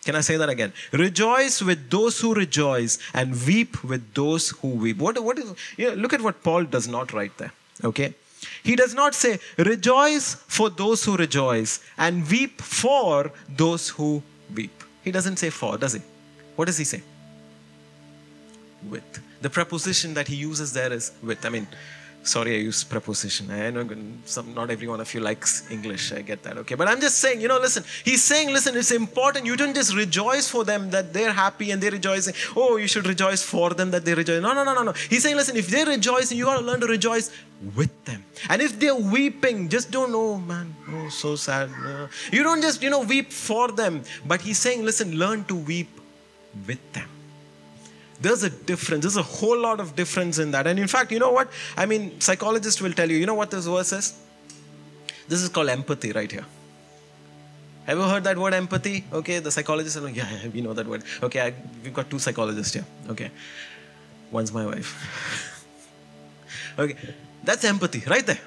Can I say that again? Rejoice with those who rejoice and weep with those who weep. What, what is, you know, look at what Paul does not write there. Okay? He does not say, rejoice for those who rejoice and weep for those who weep. He doesn't say for, does he? What does he say? With. The preposition that he uses there is with. I mean, Sorry, I use preposition. I know some, not every one of you likes English. I get that. Okay. But I'm just saying, you know, listen, he's saying, listen, it's important. You don't just rejoice for them that they're happy and they're rejoicing. Oh, you should rejoice for them that they rejoice. No, no, no, no, no. He's saying, listen, if they're rejoicing, you got to learn to rejoice with them. And if they're weeping, just don't, oh man, oh, so sad. You don't just, you know, weep for them. But he's saying, listen, learn to weep with them there's a difference. There's a whole lot of difference in that. And in fact you know what? I mean psychologists will tell you you know what this verse is? This is called empathy right here. Have you heard that word empathy? Okay the psychologists are like yeah, we know that word. Okay I, we've got two psychologists here. Okay. One's my wife. *laughs* Okay. That's empathy right there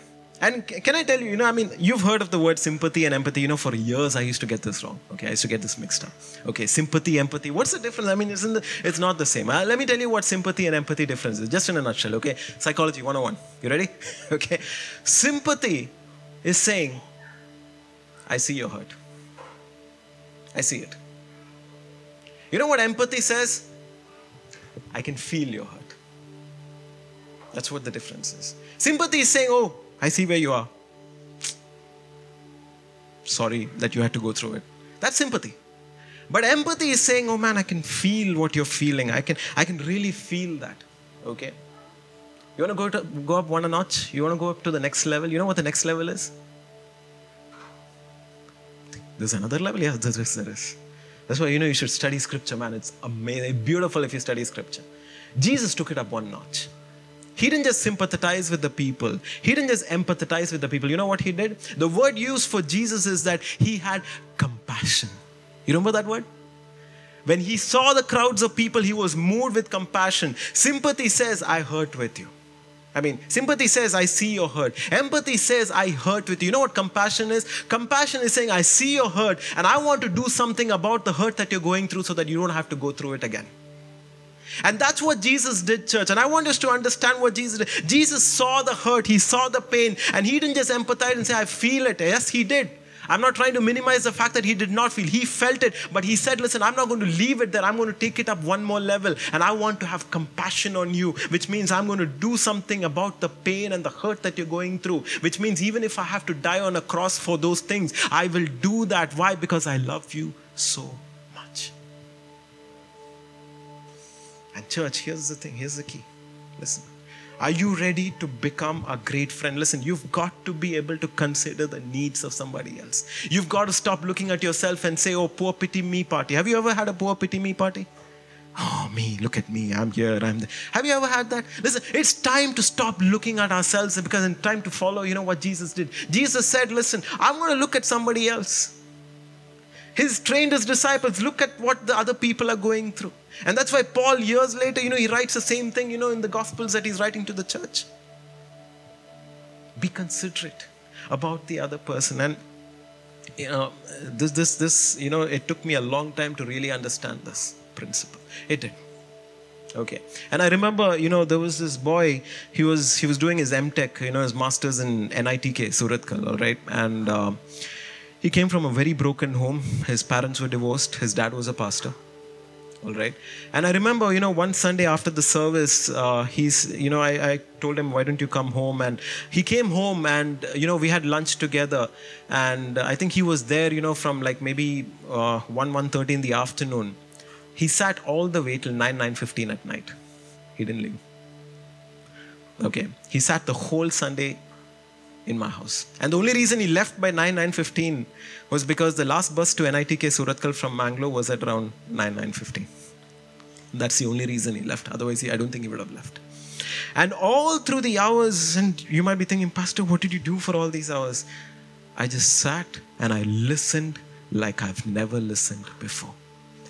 and can I tell you, you know, I mean, you've heard of the word sympathy and empathy. You know, for years I used to get this wrong. Okay, I used to get this mixed up. Okay, sympathy, empathy. What's the difference? I mean, isn't the, it's not the same. Uh, let me tell you what sympathy and empathy difference is, just in a nutshell. Okay, psychology 101. You ready? *laughs* okay, sympathy is saying, I see your hurt. I see it. You know what empathy says? I can feel your hurt. That's what the difference is. Sympathy is saying, oh, I see where you are. Sorry that you had to go through it. That's sympathy. But empathy is saying, oh man, I can feel what you're feeling. I can, I can really feel that. Okay? You want to go, to go up one notch? You want to go up to the next level? You know what the next level is? There's another level? Yeah, there is. There is. That's why you know you should study scripture, man. It's amazing, beautiful if you study scripture. Jesus took it up one notch. He didn't just sympathize with the people, he didn't just empathize with the people. You know what he did? The word used for Jesus is that he had compassion. You remember that word? When he saw the crowds of people, he was moved with compassion. Sympathy says, I hurt with you. I mean, sympathy says, I see your hurt. Empathy says, I hurt with you. You know what compassion is? Compassion is saying, I see your hurt and I want to do something about the hurt that you're going through so that you don't have to go through it again. And that's what Jesus did, church. And I want us to understand what Jesus did. Jesus saw the hurt, he saw the pain, and he didn't just empathize and say, I feel it. Yes, he did. I'm not trying to minimize the fact that he did not feel. He felt it, but he said, Listen, I'm not going to leave it there. I'm going to take it up one more level. And I want to have compassion on you, which means I'm going to do something about the pain and the hurt that you're going through, which means even if I have to die on a cross for those things, I will do that. Why? Because I love you so And, church, here's the thing here's the key. Listen. Are you ready to become a great friend? Listen, you've got to be able to consider the needs of somebody else. You've got to stop looking at yourself and say, oh, poor pity me party. Have you ever had a poor pity me party? Oh, me, look at me, I'm here, I'm there. Have you ever had that? Listen, it's time to stop looking at ourselves because it's time to follow, you know, what Jesus did. Jesus said, listen, I'm going to look at somebody else. He's trained his disciples, look at what the other people are going through. And that's why Paul, years later, you know, he writes the same thing, you know, in the Gospels that he's writing to the church. Be considerate about the other person. And, you know, this, this, this, you know, it took me a long time to really understand this principle. It did. Okay. And I remember, you know, there was this boy, he was, he was doing his MTech, you know, his master's in NITK, Surathkal, all right? And uh, he came from a very broken home. His parents were divorced. His dad was a pastor all right. And i remember you know one sunday after the service uh, he's you know I, I, told him why don't you come home? And he came home and you know we had lunch together. And i think he was there you know from like maybe uh, 1 1.30 in the afternoon. He sat all the way till 9 9.15 at night. He didn't leave. Okay. He sat the whole sunday in my house. And the only reason he left by 9, 9.15 was because the last bus to NITK Surathkal from Mangalore was at around 9, 9.15. That's the only reason he left. Otherwise, he, I don't think he would have left. And all through the hours, and you might be thinking, Pastor, what did you do for all these hours? I just sat and I listened like I've never listened before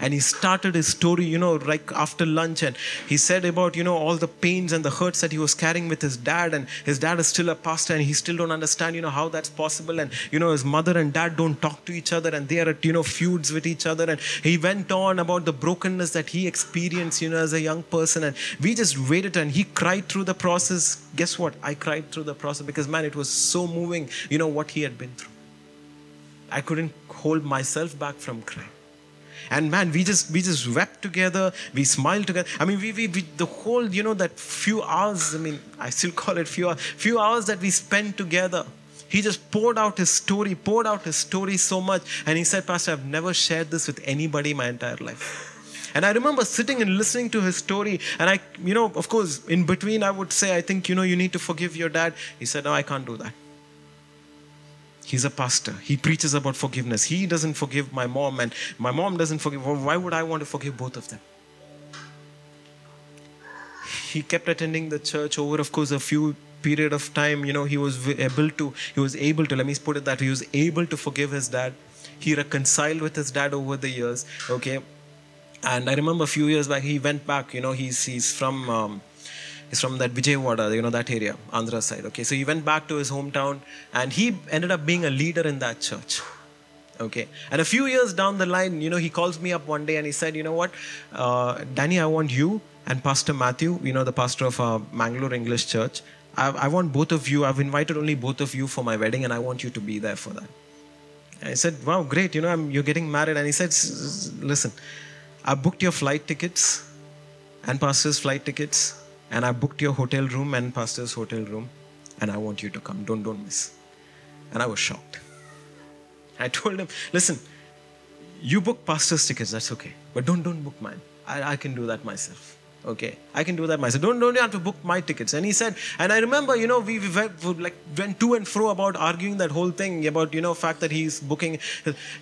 and he started his story you know like after lunch. And he said about you know all the pains and the hurts that he was carrying with his dad. And his dad is still a pastor and he still don't understand you know how that's possible. And you know his mother and dad don't talk to each other. And they are at you know feuds with each other. And he went on about the brokenness that he experienced you know as a young person. And we just waited and he cried through the process. Guess what? I cried through the process because man it was so moving you know what he had been through. I couldn't hold myself back from crying and man we just we just wept together we smiled together i mean we, we, we the whole you know that few hours i mean i still call it few few hours that we spent together he just poured out his story poured out his story so much and he said pastor i've never shared this with anybody my entire life and I remember sitting and listening to his story. And I, you know, of course, in between, I would say, I think, you know, you need to forgive your dad. He said, No, I can't do that. He's a pastor. He preaches about forgiveness. He doesn't forgive my mom, and my mom doesn't forgive. Why would I want to forgive both of them? He kept attending the church over, of course, a few period of time. You know, he was able to. He was able to. Let me put it that he was able to forgive his dad. He reconciled with his dad over the years. Okay, and I remember a few years back he went back. You know, he's he's from. Um, He's from that Vijayawada, you know, that area, Andhra side. Okay, so he went back to his hometown and he ended up being a leader in that church. Okay, and a few years down the line, you know, he calls me up one day and he said, you know what, uh, Danny, I want you and Pastor Matthew, you know, the pastor of uh, Mangalore English Church. I, I want both of you. I've invited only both of you for my wedding, and I want you to be there for that. I said, wow, great. You know, I'm, you're getting married. And he said, listen, I booked your flight tickets and pastor's flight tickets and I booked your hotel room and pastor's hotel room, and I want you to come. Don't don't miss. And I was shocked. I told him, listen, you book pastor's tickets, that's okay, but don't don't book mine. I, I can do that myself. Okay, I can do that myself. Don't don't have to book my tickets. And he said, and I remember, you know, we, we went, like went to and fro about arguing that whole thing about you know fact that he's booking,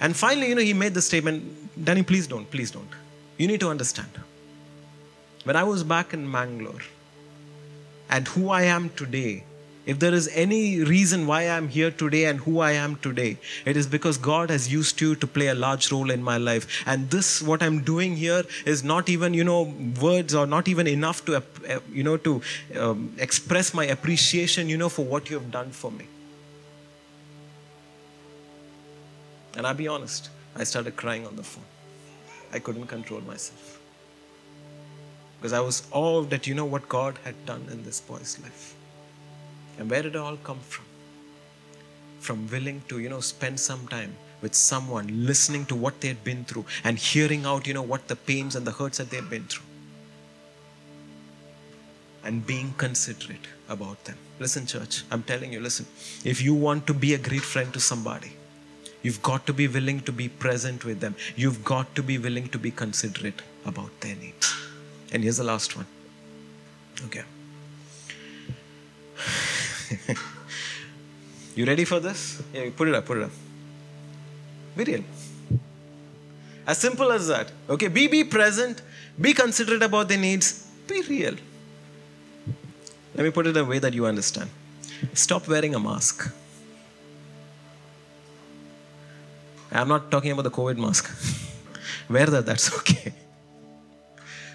and finally, you know, he made the statement, Danny, please don't, please don't. You need to understand. When I was back in Mangalore, and who I am today, if there is any reason why I'm here today and who I am today, it is because God has used you to play a large role in my life. And this, what I'm doing here, is not even, you know, words or not even enough to, uh, you know, to um, express my appreciation, you know, for what you have done for me. And I'll be honest, I started crying on the phone. I couldn't control myself. Because I was awed that you know what God had done in this boy's life. And where did it all come from? From willing to, you know, spend some time with someone, listening to what they had been through and hearing out, you know, what the pains and the hurts that they had been through. And being considerate about them. Listen, church, I'm telling you, listen, if you want to be a great friend to somebody, You've got to be willing to be present with them. You've got to be willing to be considerate about their needs. And here's the last one. Okay. *laughs* you ready for this? Yeah, put it up, put it up. Be real. As simple as that. Okay, be be present, be considerate about their needs, be real. Let me put it in a way that you understand. Stop wearing a mask. I'm not talking about the COVID mask. *laughs* Wear that, that's okay.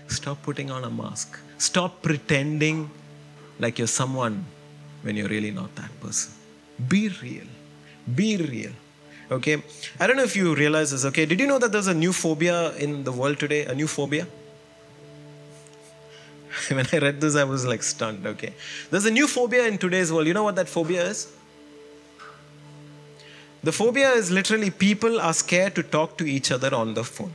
Stop putting on a mask. Stop pretending like you're someone when you're really not that person. Be real. Be real. Okay? I don't know if you realize this, okay? Did you know that there's a new phobia in the world today? A new phobia? *laughs* when I read this, I was like stunned, okay? There's a new phobia in today's world. You know what that phobia is? The phobia is literally people are scared to talk to each other on the phone.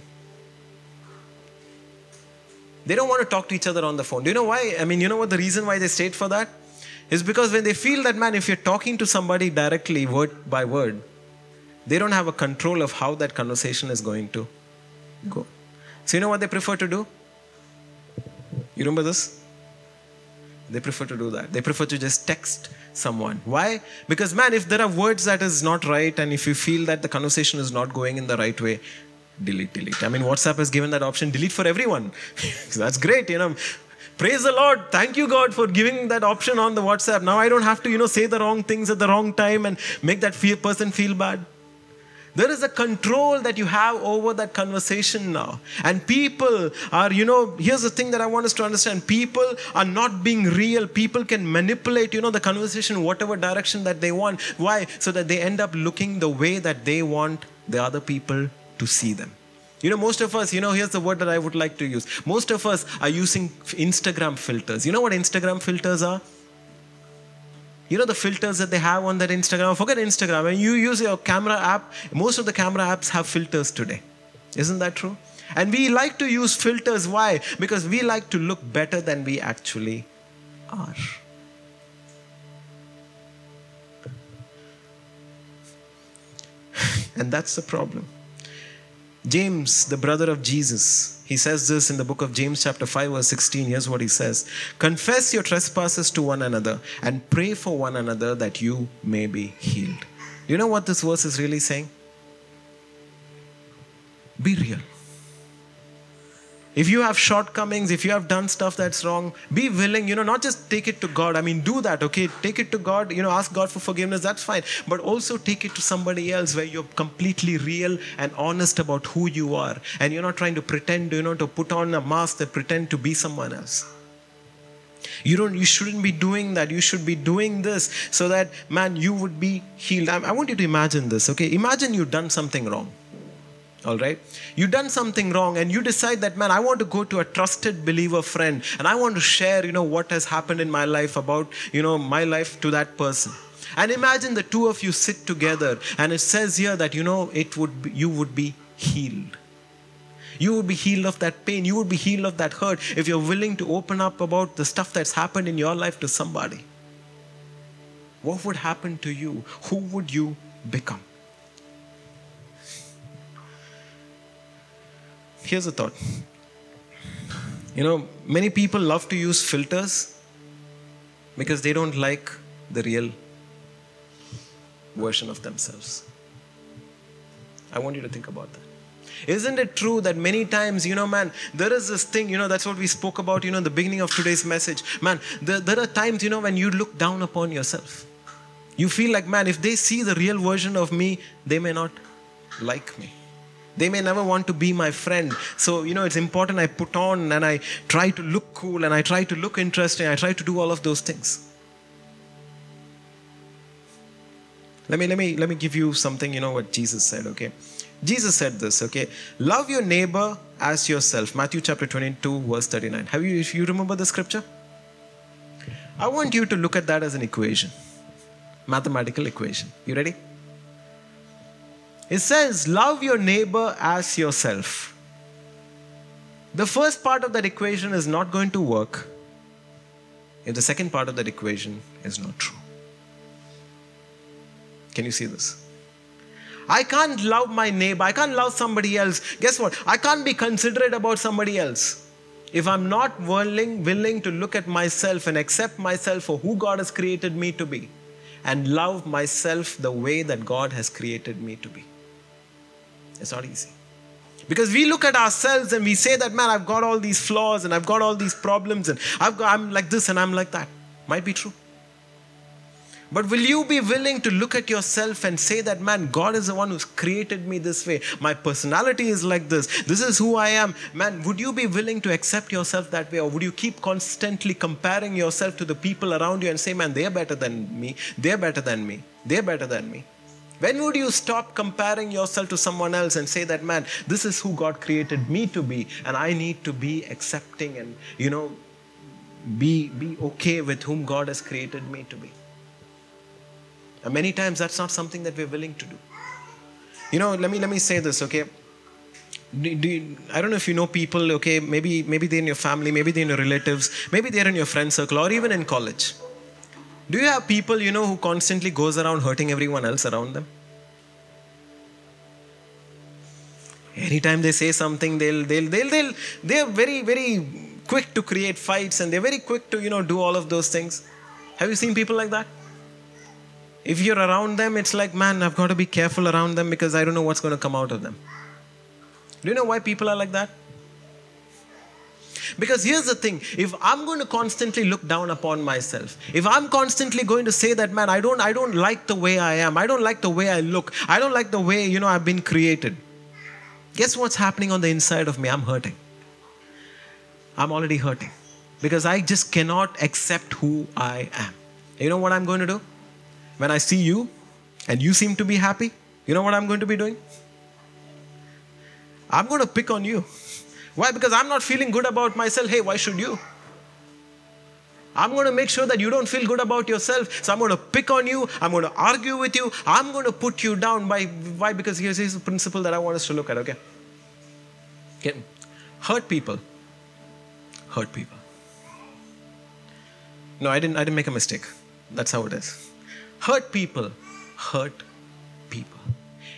They don't want to talk to each other on the phone. Do you know why? I mean, you know what the reason why they state for that? Is because when they feel that, man, if you're talking to somebody directly, word by word, they don't have a control of how that conversation is going to go. So, you know what they prefer to do? You remember this? They prefer to do that. They prefer to just text someone. Why? Because, man, if there are words that is not right and if you feel that the conversation is not going in the right way, delete, delete. I mean, WhatsApp has given that option delete for everyone. *laughs* That's great, you know. Praise the Lord. Thank you, God, for giving that option on the WhatsApp. Now I don't have to, you know, say the wrong things at the wrong time and make that fear person feel bad. There is a control that you have over that conversation now. And people are, you know, here's the thing that I want us to understand people are not being real. People can manipulate, you know, the conversation whatever direction that they want. Why? So that they end up looking the way that they want the other people to see them. You know, most of us, you know, here's the word that I would like to use. Most of us are using Instagram filters. You know what Instagram filters are? you know the filters that they have on that Instagram. Forget Instagram. When you use your camera app, most of the camera apps have filters today. Isn't that true? And we like to use filters. Why? Because we like to look better than we actually are. *laughs* and that's the problem. James, the brother of Jesus, he says this in the book of James, chapter 5, verse 16. Here's what he says Confess your trespasses to one another and pray for one another that you may be healed. Do you know what this verse is really saying? Be real. If you have shortcomings, if you have done stuff that's wrong, be willing, you know, not just take it to God. I mean, do that, okay? Take it to God, you know, ask God for forgiveness, that's fine. But also take it to somebody else where you're completely real and honest about who you are. And you're not trying to pretend, you know, to put on a mask that pretend to be someone else. You don't you shouldn't be doing that. You should be doing this so that man you would be healed. I, I want you to imagine this, okay? Imagine you've done something wrong all right? You've done something wrong and you decide that man i want to go to a trusted believer friend and i want to share you know what has happened in my life about you know my life to that person. And imagine the two of you sit together and it says here that you know it would be, you would be healed. You would be healed of that pain. You would be healed of that hurt if you're willing to open up about the stuff that's happened in your life to somebody. What would happen to you? Who would you become Here's a thought. You know, many people love to use filters because they don't like the real version of themselves. I want you to think about that. Isn't it true that many times, you know, man, there is this thing, you know, that's what we spoke about, you know, in the beginning of today's message. Man, there, there are times, you know, when you look down upon yourself. You feel like, man, if they see the real version of me, they may not like me. They may never want to be my friend. So, you know, it's important I put on and I try to look cool and I try to look interesting. I try to do all of those things. Let me, let me, let me give you something, you know, what Jesus said, okay? Jesus said this, okay? Love your neighbor as yourself. Matthew chapter 22, verse 39. Have you, if you remember the scripture? I want you to look at that as an equation, mathematical equation. You ready? It says, Love your neighbor as yourself. The first part of that equation is not going to work if the second part of that equation is not true. Can you see this? I can't love my neighbor. I can't love somebody else. Guess what? I can't be considerate about somebody else. If I'm not willing, willing to look at myself and accept myself for who God has created me to be and love myself the way that God has created me to be. It's not easy. Because we look at ourselves and we say that, man, I've got all these flaws and I've got all these problems and I've got, I'm like this and I'm like that. Might be true. But will you be willing to look at yourself and say that, man, God is the one who's created me this way? My personality is like this. This is who I am. Man, would you be willing to accept yourself that way? Or would you keep constantly comparing yourself to the people around you and say, man, they're better than me. They're better than me. They're better than me. When would you stop comparing yourself to someone else and say that, man, this is who God created me to be, and I need to be accepting and, you know, be, be okay with whom God has created me to be? And many times that's not something that we're willing to do. You know, let me let me say this, okay? Do, do you, I don't know if you know people, okay, maybe maybe they're in your family, maybe they're in your relatives, maybe they're in your friend circle, or even in college. Do you have people, you know, who constantly goes around hurting everyone else around them? Anytime they say something, they'll, they'll, they'll, they'll, they're very, very quick to create fights and they're very quick to, you know, do all of those things. Have you seen people like that? If you're around them, it's like, man, I've got to be careful around them because I don't know what's going to come out of them. Do you know why people are like that? Because here's the thing if I'm going to constantly look down upon myself, if I'm constantly going to say that, man, I don't, I don't like the way I am, I don't like the way I look, I don't like the way, you know, I've been created, guess what's happening on the inside of me? I'm hurting. I'm already hurting because I just cannot accept who I am. You know what I'm going to do? When I see you and you seem to be happy, you know what I'm going to be doing? I'm going to pick on you. Why? Because I'm not feeling good about myself. Hey, why should you? I'm going to make sure that you don't feel good about yourself. So I'm going to pick on you. I'm going to argue with you. I'm going to put you down. By, why? Because here's, here's the principle that I want us to look at, okay? okay? Hurt people. Hurt people. No, I didn't, I didn't make a mistake. That's how it is. Hurt people. Hurt.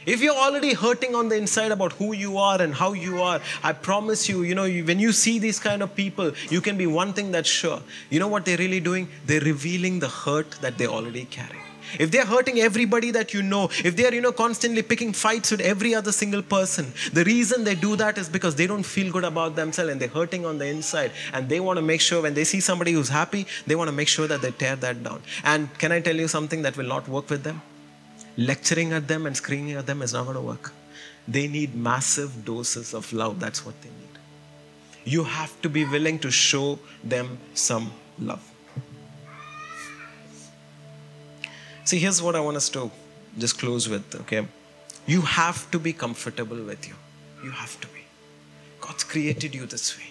If you're already hurting on the inside about who you are and how you are, I promise you, you know, when you see these kind of people, you can be one thing that's sure. You know what they're really doing? They're revealing the hurt that they already carry. If they're hurting everybody that you know, if they're, you know, constantly picking fights with every other single person, the reason they do that is because they don't feel good about themselves and they're hurting on the inside. And they want to make sure when they see somebody who's happy, they want to make sure that they tear that down. And can I tell you something that will not work with them? Lecturing at them and screaming at them is not going to work. They need massive doses of love. That's what they need. You have to be willing to show them some love. See, here's what I want us to just close with, okay? You have to be comfortable with you. You have to be. God's created you this way.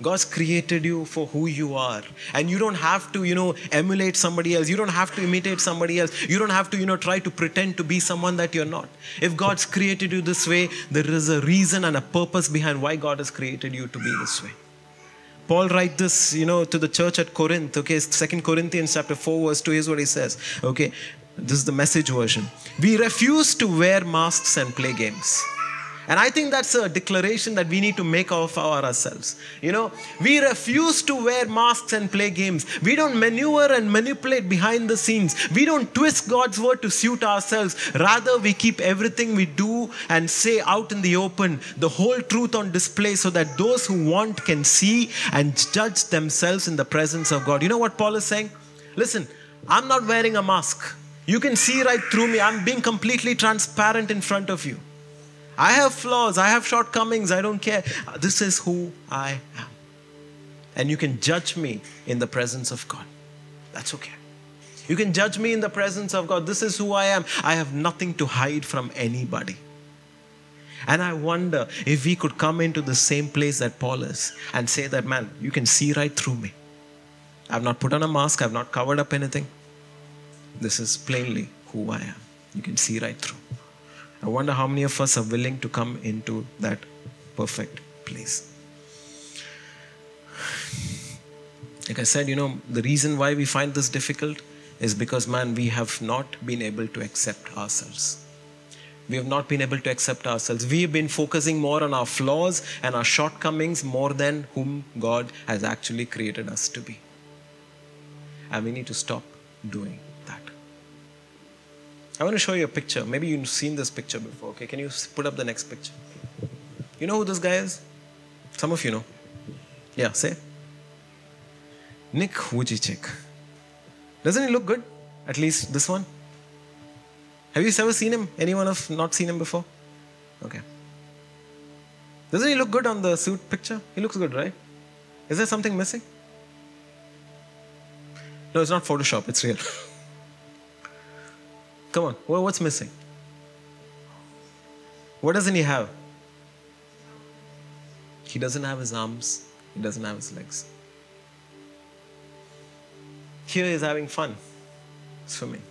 God's created you for who you are. And you don't have to, you know, emulate somebody else. You don't have to imitate somebody else. You don't have to, you know, try to pretend to be someone that you're not. If God's created you this way, there is a reason and a purpose behind why God has created you to be this way. Paul write this, you know, to the church at Corinth. Okay, Second Corinthians chapter 4, verse 2. Here's what he says. Okay, this is the message version. We refuse to wear masks and play games. And I think that's a declaration that we need to make of our ourselves. You know, we refuse to wear masks and play games. We don't maneuver and manipulate behind the scenes. We don't twist God's word to suit ourselves. Rather, we keep everything we do and say out in the open, the whole truth on display, so that those who want can see and judge themselves in the presence of God. You know what Paul is saying? Listen, I'm not wearing a mask. You can see right through me. I'm being completely transparent in front of you. I have flaws, I have shortcomings, I don't care. This is who I am. And you can judge me in the presence of God. That's okay. You can judge me in the presence of God. This is who I am. I have nothing to hide from anybody. And I wonder if we could come into the same place that Paul is and say that, man, you can see right through me. I've not put on a mask, I've not covered up anything. This is plainly who I am. You can see right through. I wonder how many of us are willing to come into that perfect place. Like I said, you know, the reason why we find this difficult is because, man, we have not been able to accept ourselves. We have not been able to accept ourselves. We have been focusing more on our flaws and our shortcomings more than whom God has actually created us to be. And we need to stop doing. I want to show you a picture. Maybe you've seen this picture before. Okay, can you put up the next picture? You know who this guy is? Some of you know. Yeah, say. Nick Vujicic. Doesn't he look good? At least this one. Have you ever seen him? Anyone have not seen him before? Okay. Doesn't he look good on the suit picture? He looks good, right? Is there something missing? No, it's not Photoshop, it's real. *laughs* Come on, what's missing? What doesn't he have? He doesn't have his arms, he doesn't have his legs. Here he's having fun, swimming.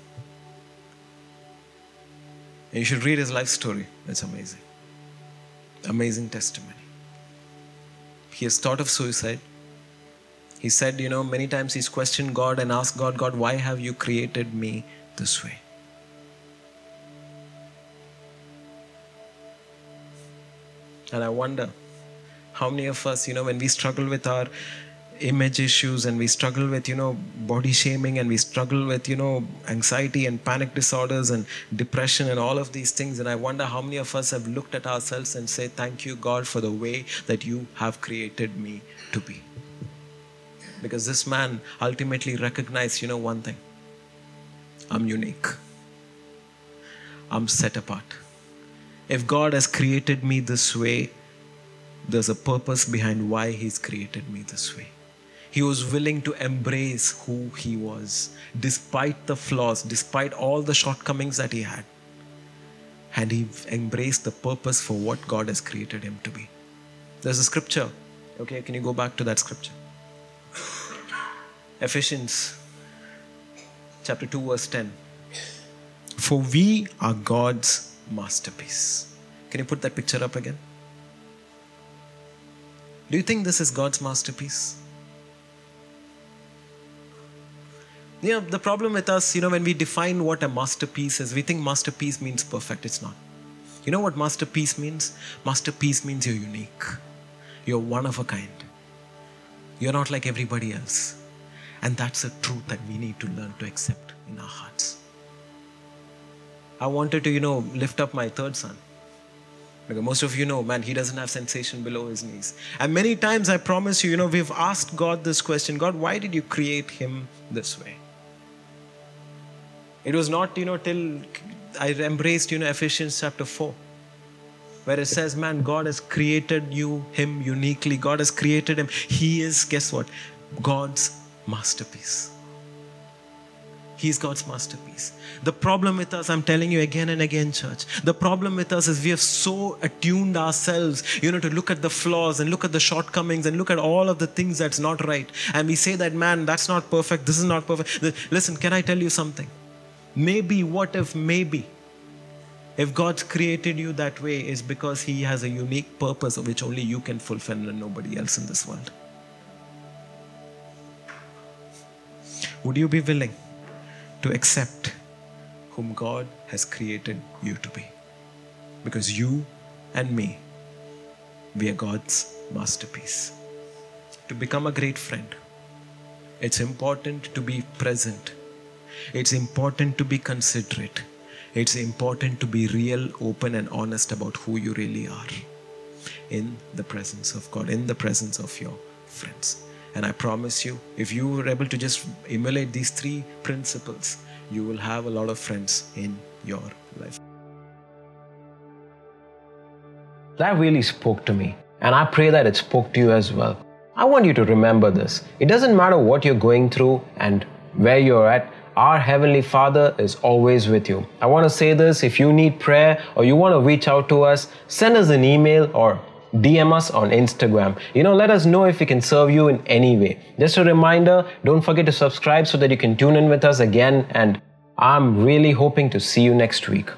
And you should read his life story. It's amazing. Amazing testimony. He has thought of suicide. He said, you know, many times he's questioned God and asked God, God, why have you created me this way? And I wonder how many of us, you know, when we struggle with our image issues and we struggle with, you know, body shaming and we struggle with, you know, anxiety and panic disorders and depression and all of these things. And I wonder how many of us have looked at ourselves and say, Thank you, God, for the way that you have created me to be. Because this man ultimately recognized, you know, one thing I'm unique, I'm set apart. If God has created me this way, there's a purpose behind why He's created me this way. He was willing to embrace who He was, despite the flaws, despite all the shortcomings that He had. And He embraced the purpose for what God has created Him to be. There's a scripture. Okay, can you go back to that scripture? Ephesians chapter 2, verse 10. For we are God's masterpiece. Can you put that picture up again? Do you think this is God's masterpiece? You know, the problem with us, you know, when we define what a masterpiece is, we think masterpiece means perfect. It's not. You know what masterpiece means? Masterpiece means you're unique. You're one of a kind. You're not like everybody else. And that's a truth that we need to learn to accept in our hearts. I wanted to, you know, lift up my third son. Because most of you know, man, he doesn't have sensation below his knees. And many times I promise you, you know, we've asked God this question God, why did you create him this way? It was not, you know, till I embraced, you know, Ephesians chapter 4, where it says, man, God has created you, him uniquely. God has created him. He is, guess what? God's masterpiece. He's God's masterpiece. The problem with us, I'm telling you again and again, church, the problem with us is we have so attuned ourselves, you know, to look at the flaws and look at the shortcomings and look at all of the things that's not right. And we say that, man, that's not perfect, this is not perfect. Listen, can I tell you something? Maybe, what if, maybe, if God's created you that way, is because He has a unique purpose of which only you can fulfill and nobody else in this world. Would you be willing to accept whom God has created you to be? Because you and me, we are God's masterpiece. To become a great friend, it's important to be present. It's important to be considerate. It's important to be real, open, and honest about who you really are in the presence of God, in the presence of your friends. And I promise you, if you were able to just emulate these three principles, you will have a lot of friends in your life. That really spoke to me, and I pray that it spoke to you as well. I want you to remember this. It doesn't matter what you're going through and where you're at, our Heavenly Father is always with you. I want to say this if you need prayer or you want to reach out to us, send us an email or DM us on Instagram. You know, let us know if we can serve you in any way. Just a reminder don't forget to subscribe so that you can tune in with us again. And I'm really hoping to see you next week.